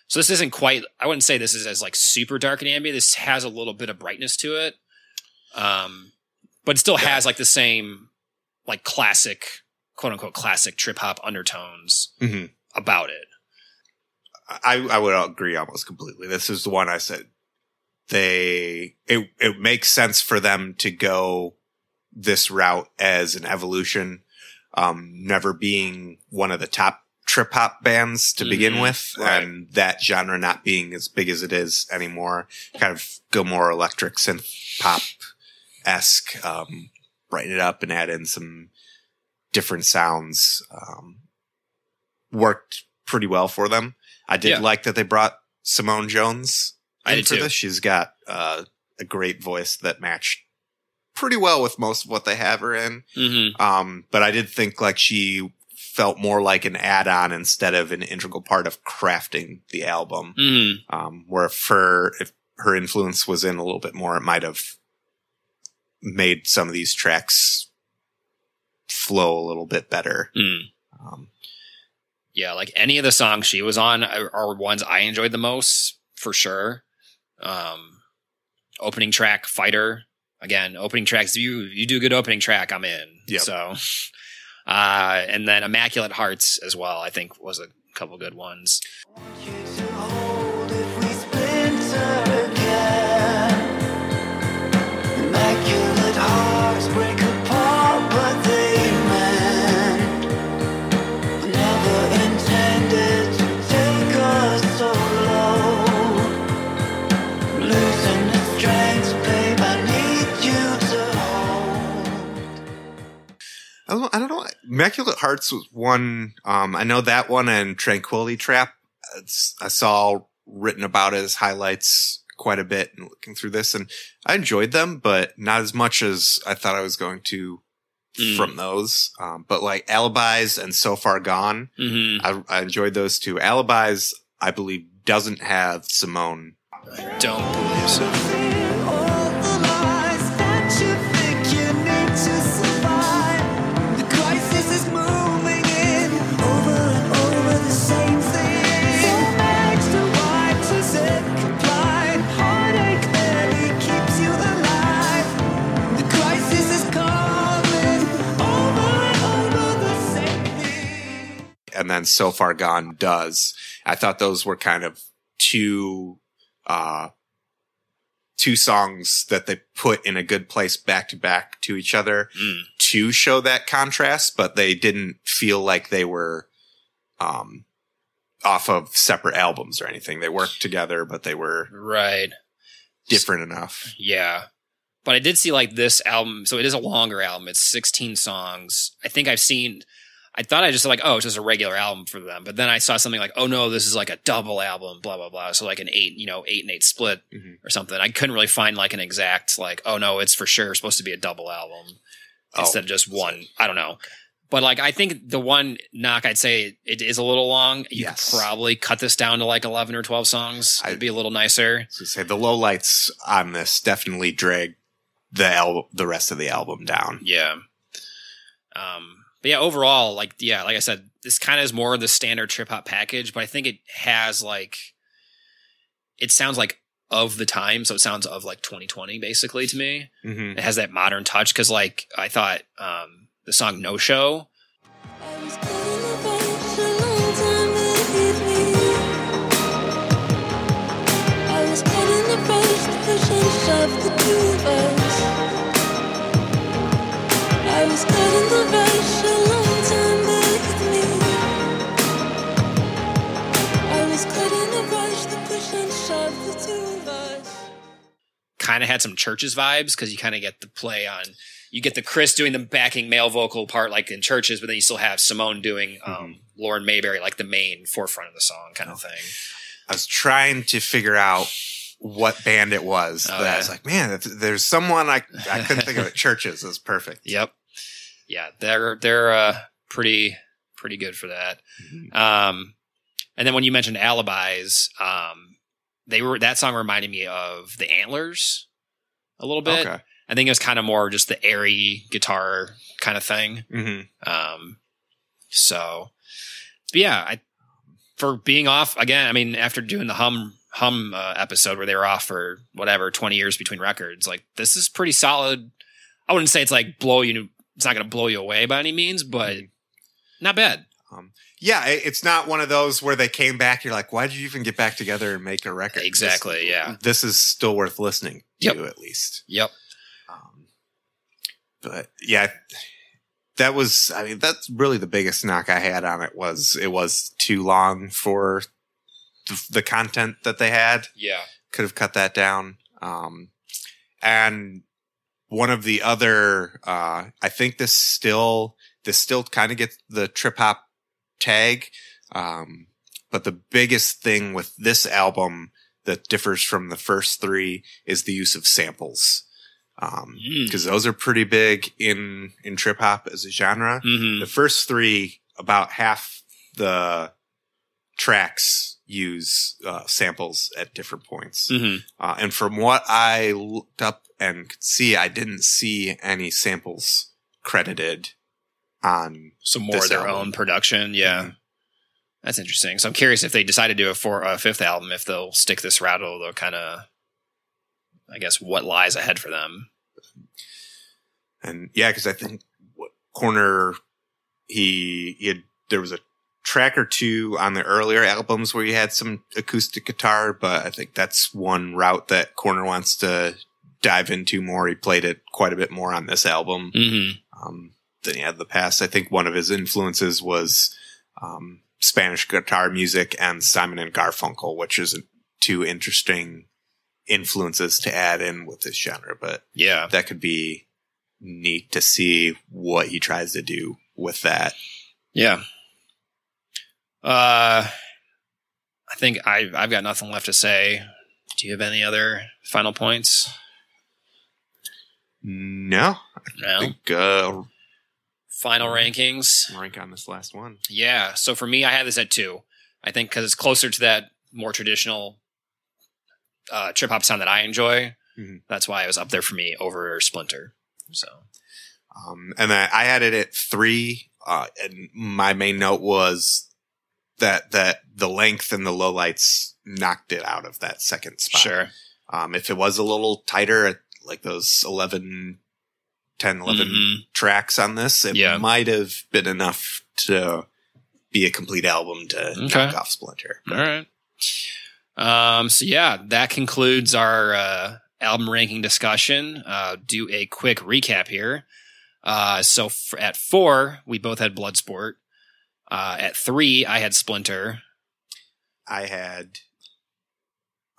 Speaker 2: So this isn't quite. I wouldn't say this is as like super dark and ambient. This has a little bit of brightness to it, um, but it still
Speaker 3: Yeah.
Speaker 2: has like the same like classic, quote unquote, classic trip hop undertones
Speaker 3: Mhm.
Speaker 2: about it.
Speaker 3: I, I would agree almost completely. This is the one I said they it it makes sense for them to go this route as an evolution, um, never being one of the top trip hop bands to begin
Speaker 2: Mhm,
Speaker 3: with,
Speaker 2: right.
Speaker 3: and that genre not being as big as it is anymore. Kind of go more electric synth pop esque, um, brighten it up and add in some different sounds. Um, worked pretty well for them. I did
Speaker 2: Yeah.
Speaker 3: like that they brought Simone Jones
Speaker 2: I
Speaker 3: in
Speaker 2: did
Speaker 3: for
Speaker 2: too.
Speaker 3: this. She's got uh, a great voice that matched pretty well with most of what they have her in.
Speaker 2: Mm-hmm.
Speaker 3: Um, but I did think like she felt more like an add-on instead of an integral part of crafting the album.
Speaker 2: Mm-hmm.
Speaker 3: Um, where if her if her influence was in a little bit more, it might have made some of these tracks flow a little bit better.
Speaker 2: Mm.
Speaker 3: Um,
Speaker 2: Yeah, like any of the songs she was on are, are ones I enjoyed the most for sure. Um, opening track, Fighter. Again, opening tracks. You you do a good opening track, I'm in.
Speaker 3: Yep.
Speaker 2: So, uh, and then Immaculate Hearts as well. I think was a couple good ones.
Speaker 5: I
Speaker 3: don't, I don't know. Immaculate Hearts was one. Um, I know that one and Tranquility Trap. It's, I saw written about as highlights quite a bit and looking through this, and I enjoyed them, but not as much as I thought I was going to
Speaker 2: Mm.
Speaker 3: from those. Um, but like Alibis and So Far Gone,
Speaker 2: Mm-hmm.
Speaker 3: I, I enjoyed those two. Alibis, I believe, doesn't have Simone.
Speaker 2: Don't believe so.
Speaker 5: And
Speaker 3: then so far gone does i thought those were kind of two uh two songs that they put in a good place back to back to each other
Speaker 2: Mm.
Speaker 3: to show that contrast but they didn't feel like they were um off of separate albums or anything they worked together but they were
Speaker 2: Right.
Speaker 3: different enough
Speaker 2: Yeah. But I did see like this album, so it is a longer album. It's 16 songs. I think I've seen I thought I just like, oh, it's just a regular album for them. But then I saw something like, oh no, this is like a double album, blah blah blah. So like an eight, you know, eight and eight split
Speaker 3: Mhm.
Speaker 2: or something. I couldn't really find like an exact like, oh no, it's for sure supposed to be a double album
Speaker 3: Oh.
Speaker 2: instead of just one. I don't know. But like I think the one knock I'd say it is a little long. You
Speaker 3: Yes.
Speaker 2: could probably cut this down to like eleven or twelve songs.
Speaker 3: I-
Speaker 2: It'd be a little nicer.
Speaker 3: so say the low lights on this definitely drag the al- the rest of the album down.
Speaker 2: Yeah. Um, but yeah, overall, like yeah, like I said, this kind of is more of the standard trip hop package, but I think it has like it sounds like of the time, so it sounds of like 2020 basically to me.
Speaker 3: hmm
Speaker 2: It has that modern touch because like I thought um the song No Show,
Speaker 6: I was caught in the
Speaker 2: kind of had some Chvrches vibes because you kind of get the play on you get the Chris doing the backing male vocal part like in Chvrches, but then you still have Simone doing um,
Speaker 3: Mm-hmm.
Speaker 2: Lauren Mayberry like the main forefront of the song kind
Speaker 3: Oh.
Speaker 2: of thing.
Speaker 3: I was trying to figure out what band it was,
Speaker 2: Oh,
Speaker 3: but I was like, man, there's someone I I couldn't think of it. Chvrches is perfect.
Speaker 2: Yep. Yeah, they're they're uh, pretty pretty good for that.
Speaker 3: Mhm.
Speaker 2: Um, and then when you mentioned alibis, um, they were that song reminded me of the Antlers a little bit.
Speaker 3: Okay.
Speaker 2: I think it was kind of more just the airy guitar kind of thing.
Speaker 3: hmm
Speaker 2: Um, so, but yeah, I for being off again. I mean, after doing the hum hum uh, episode where they were off for whatever twenty years between records, like this is pretty solid. I wouldn't say it's like blow you. It's not going to blow you away by any means, but not bad.
Speaker 3: Yeah, it's not one of those where they came back. You're like, why did you even get back together and make a record? This-
Speaker 2: Exactly, yeah.
Speaker 3: This is still worth listening
Speaker 2: Yep.
Speaker 3: to at least.
Speaker 2: Yep.
Speaker 3: Um, but yeah, that was. I mean, that's really the biggest knock I had on it was it was too long for the, the content that they had.
Speaker 2: Yeah.
Speaker 3: Could have cut that down. Um, and one of the other, uh, I think this still this still kind of gets the trip hop tag. Um, but the biggest thing with this album that differs from the first three is the use of samples. Um,
Speaker 2: Mm.
Speaker 3: because those are pretty big in in trip hop as a genre.
Speaker 2: hmm
Speaker 3: The first three, about half the tracks use uh, samples at different points.
Speaker 2: hmm
Speaker 3: Uh, and from what I looked up and could see, I didn't see any samples credited on.
Speaker 2: So more of their
Speaker 3: album.
Speaker 2: own production. Yeah.
Speaker 3: Mhm.
Speaker 2: That's interesting. So I'm curious if they decide to do a four, a fifth album, if they'll stick this route or they'll kind of, I guess, what lies ahead for them.
Speaker 3: And yeah, because I think what Corner he, he had, there was a track or two on the earlier albums where he had some acoustic guitar, but I think that's one route that Corner wants to dive into more. He played it quite a bit more on this album
Speaker 2: Mm-hmm.
Speaker 3: um, than he had in the past. I think one of his influences was um, Spanish guitar music and Simon and Garfunkel, which is two interesting influences to add in with this genre. But
Speaker 2: Yeah.
Speaker 3: that could be neat to see what he tries to do with that.
Speaker 2: Yeah. Uh, I think I I've got nothing left to say. Do you have any other final points?
Speaker 3: No,
Speaker 2: No.
Speaker 3: Think uh,
Speaker 2: Final rankings.
Speaker 3: rank on this last one.
Speaker 2: Yeah. So for me, I had this at two. I think because it's closer to that more traditional uh, trip hop sound that I enjoy.
Speaker 3: Mhm.
Speaker 2: That's why it was up there for me over Splinter. So
Speaker 3: Um, and I, I had it at three. Uh, and my main note was that that the length and the lowlights knocked it out of that second spot.
Speaker 2: sure.
Speaker 3: Um, if it was a little tighter, like those 11, 10, 11
Speaker 2: Mhm.
Speaker 3: tracks on this, it
Speaker 2: Yeah.
Speaker 3: might have been enough to be a complete album to
Speaker 2: Okay.
Speaker 3: knock off Splinter.
Speaker 2: All right. Um, so yeah, that concludes our uh, album ranking discussion. Uh, do a quick recap here. Uh, so f- at four, we both had Bloodsport. Uh, at three, I had Splinter.
Speaker 3: I had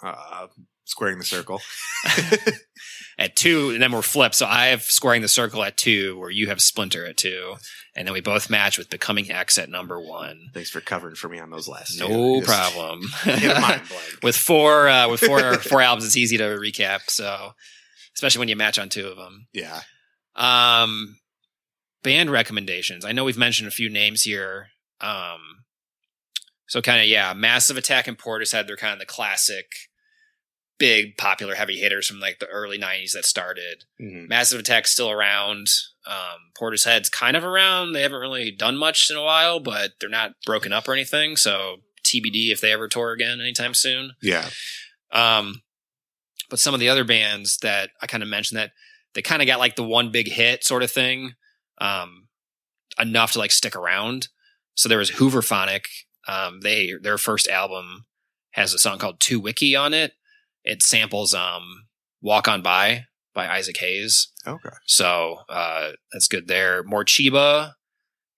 Speaker 3: uh, Squaring the Circle.
Speaker 2: At two, and then we're flipped. So I have Squaring the Circle at two, where you have Splinter at two, and then we both match with Becoming X at number one.
Speaker 3: Thanks for covering for me on those last.
Speaker 2: No
Speaker 3: Just
Speaker 2: problem.
Speaker 3: Hit a mind blank.
Speaker 2: with four uh, with four four albums, it's easy to recap. So especially when you match on two of them.
Speaker 3: yeah.
Speaker 2: Um, band recommendations. I know we've mentioned a few names here. Um, so kind of yeah, Massive Attack and Portishead. They're kind of the classic big popular heavy hitters from like the early '90s that started.
Speaker 3: Mhm.
Speaker 2: Massive Attack's still around. Um, Portishead's kind of around. They haven't really done much in a while, but they're not broken up or anything. So TBD if they ever tour again anytime soon.
Speaker 3: Yeah.
Speaker 2: Um, but some of the other bands that I kind of mentioned that they kind of got like the one big hit sort of thing, um, enough to like stick around. So there was Hooverphonic. Um, they their first album has a song called 2Wicky on it. It samples um Walk On By by Isaac Hayes.
Speaker 3: Okay.
Speaker 2: So uh, that's good there. Morcheeba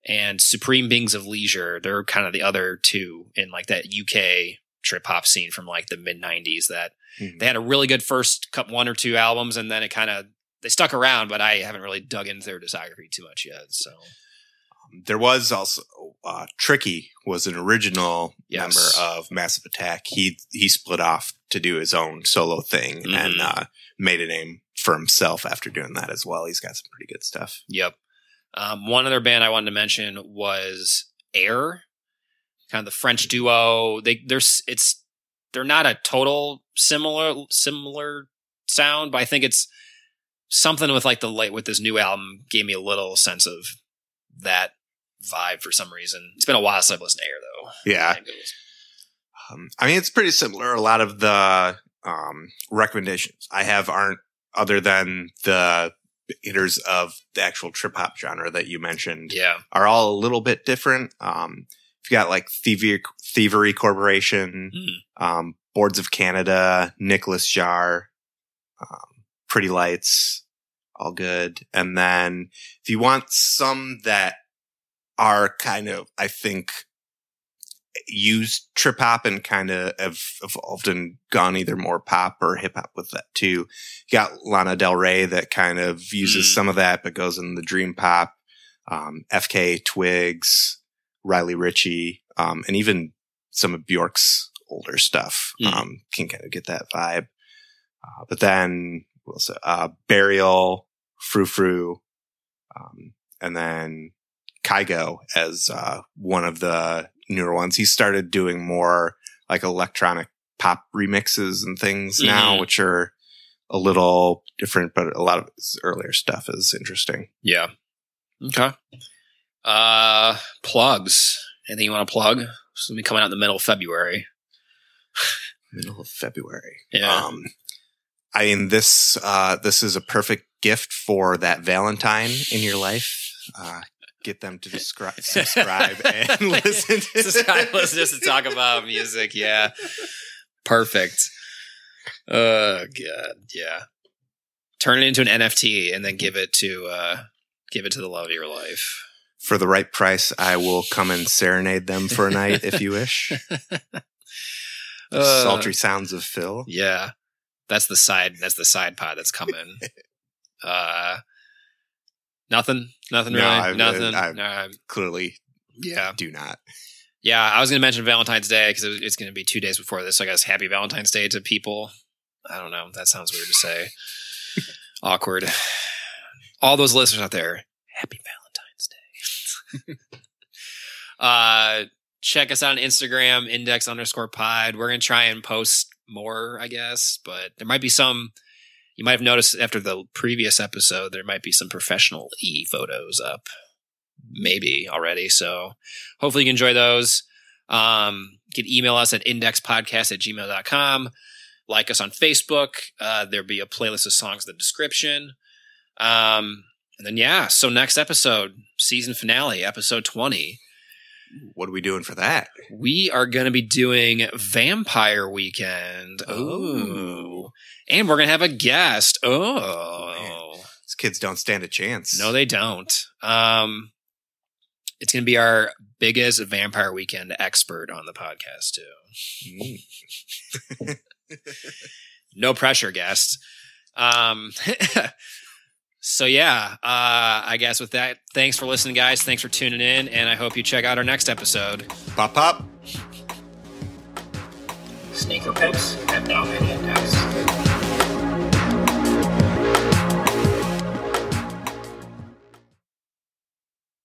Speaker 2: and Supreme Beings of Leisure. They're kind of the other two in like that UK trip hop scene from like the mid '90s. That
Speaker 3: Mhm.
Speaker 2: they had a really good first couple, one or two albums, and then it kind of they stuck around. But I haven't really dug into their discography too much yet. So
Speaker 3: There was also uh, Tricky was an original
Speaker 2: Yes.
Speaker 3: member of Massive Attack. He he split off to do his own solo thing
Speaker 2: Mhm.
Speaker 3: and uh, made a name for himself after doing that as well. He's got some pretty good stuff.
Speaker 2: Yep. Um, one other band I wanted to mention was Air, kind of the French duo. They there's it's they're not a total similar similar sound, but I think it's something with like the light with this new album gave me a little sense of that vibe for some reason. It's been a while since I've listened to Air though.
Speaker 3: Yeah.
Speaker 2: And it was-
Speaker 3: Um, I mean, it's pretty similar. A lot of the um, recommendations I have aren't other than the hitters of the actual trip hop genre that you mentioned
Speaker 2: Yeah.
Speaker 3: are all a little bit different. Um, if you got like Thievery, Thievery Corporation,
Speaker 2: Hmm.
Speaker 3: um, Boards of Canada, Nicolas Jaar, um, Pretty Lights, all good. And then if you want some that are kind of, I think, used trip hop and kind of have evolved and gone either more pop or hip hop with that too. You got Lana Del Rey that kind of uses
Speaker 2: Mhm.
Speaker 3: some of that, but goes in the dream pop. Um, FK Twigs, Riley Ritchie, um, and even some of Bjork's older stuff,
Speaker 2: Mhm.
Speaker 3: um, can kind of get that vibe. Uh, but then, else? uh, Burial, Frou Frou, um, and then Kygo as, uh, one of the newer ones. He started doing more like electronic pop remixes and things now,
Speaker 2: Mhm.
Speaker 3: which are a little different, but a lot of his earlier stuff is interesting.
Speaker 2: Yeah. Okay. Uh, plugs. Anything you want to plug? It's gonna be coming out in the middle of February.
Speaker 3: Middle of February.
Speaker 2: Yeah.
Speaker 3: Um, I mean, this, uh, this is a perfect gift for that Valentine in your life. Uh, get them to descri- subscribe and listen to
Speaker 2: subscribe, listen us to talk about music. Yeah, perfect. Oh god, yeah. Turn it into an NFT and then give it to uh give it to the love of your life.
Speaker 3: For the right price, I will come and serenade them for a night if you wish.
Speaker 2: Uh,
Speaker 3: Sultry sounds of Phil.
Speaker 2: Yeah, that's the side. That's the side pod that's coming. uh, nothing. Nothing
Speaker 3: No,
Speaker 2: really.
Speaker 3: I've-
Speaker 2: nothing.
Speaker 3: I've-
Speaker 2: Uh,
Speaker 3: Clearly,
Speaker 2: yeah.
Speaker 3: do not.
Speaker 2: Yeah, I was going to mention Valentine's Day because it's going to be two days before this. So I guess Happy Valentine's Day to people. I don't know. That sounds weird to say. Awkward. All those listeners out there, Happy Valentine's Day. uh, check us out on Instagram, index underscore pod. We're going to try and post more, I guess, but there might be some. You might have noticed after the previous episode, there might be some professional e photos up, maybe already. So hopefully you enjoy those. Um, you can email us at indexpodcast at gmail.com. Like us on Facebook. Uh, there'll be a playlist of songs in the description. Um, and then, yeah, so next episode, season finale, episode 20,
Speaker 3: What are we doing for that?
Speaker 2: we are going to be doing Vampire Weekend. Ooh. And we're going to have a guest. Oh.
Speaker 3: These kids don't stand a chance.
Speaker 2: No, they don't. Um, it's going to be our biggest Vampire Weekend expert on the podcast, too.
Speaker 3: Mm.
Speaker 2: No pressure, guest. Um, so, yeah, uh, I guess with that, thanks for listening, guys. Thanks for tuning in, and I hope you check out our next episode.
Speaker 3: Pop, pop.
Speaker 1: Sneaker Pimps have now been indexed.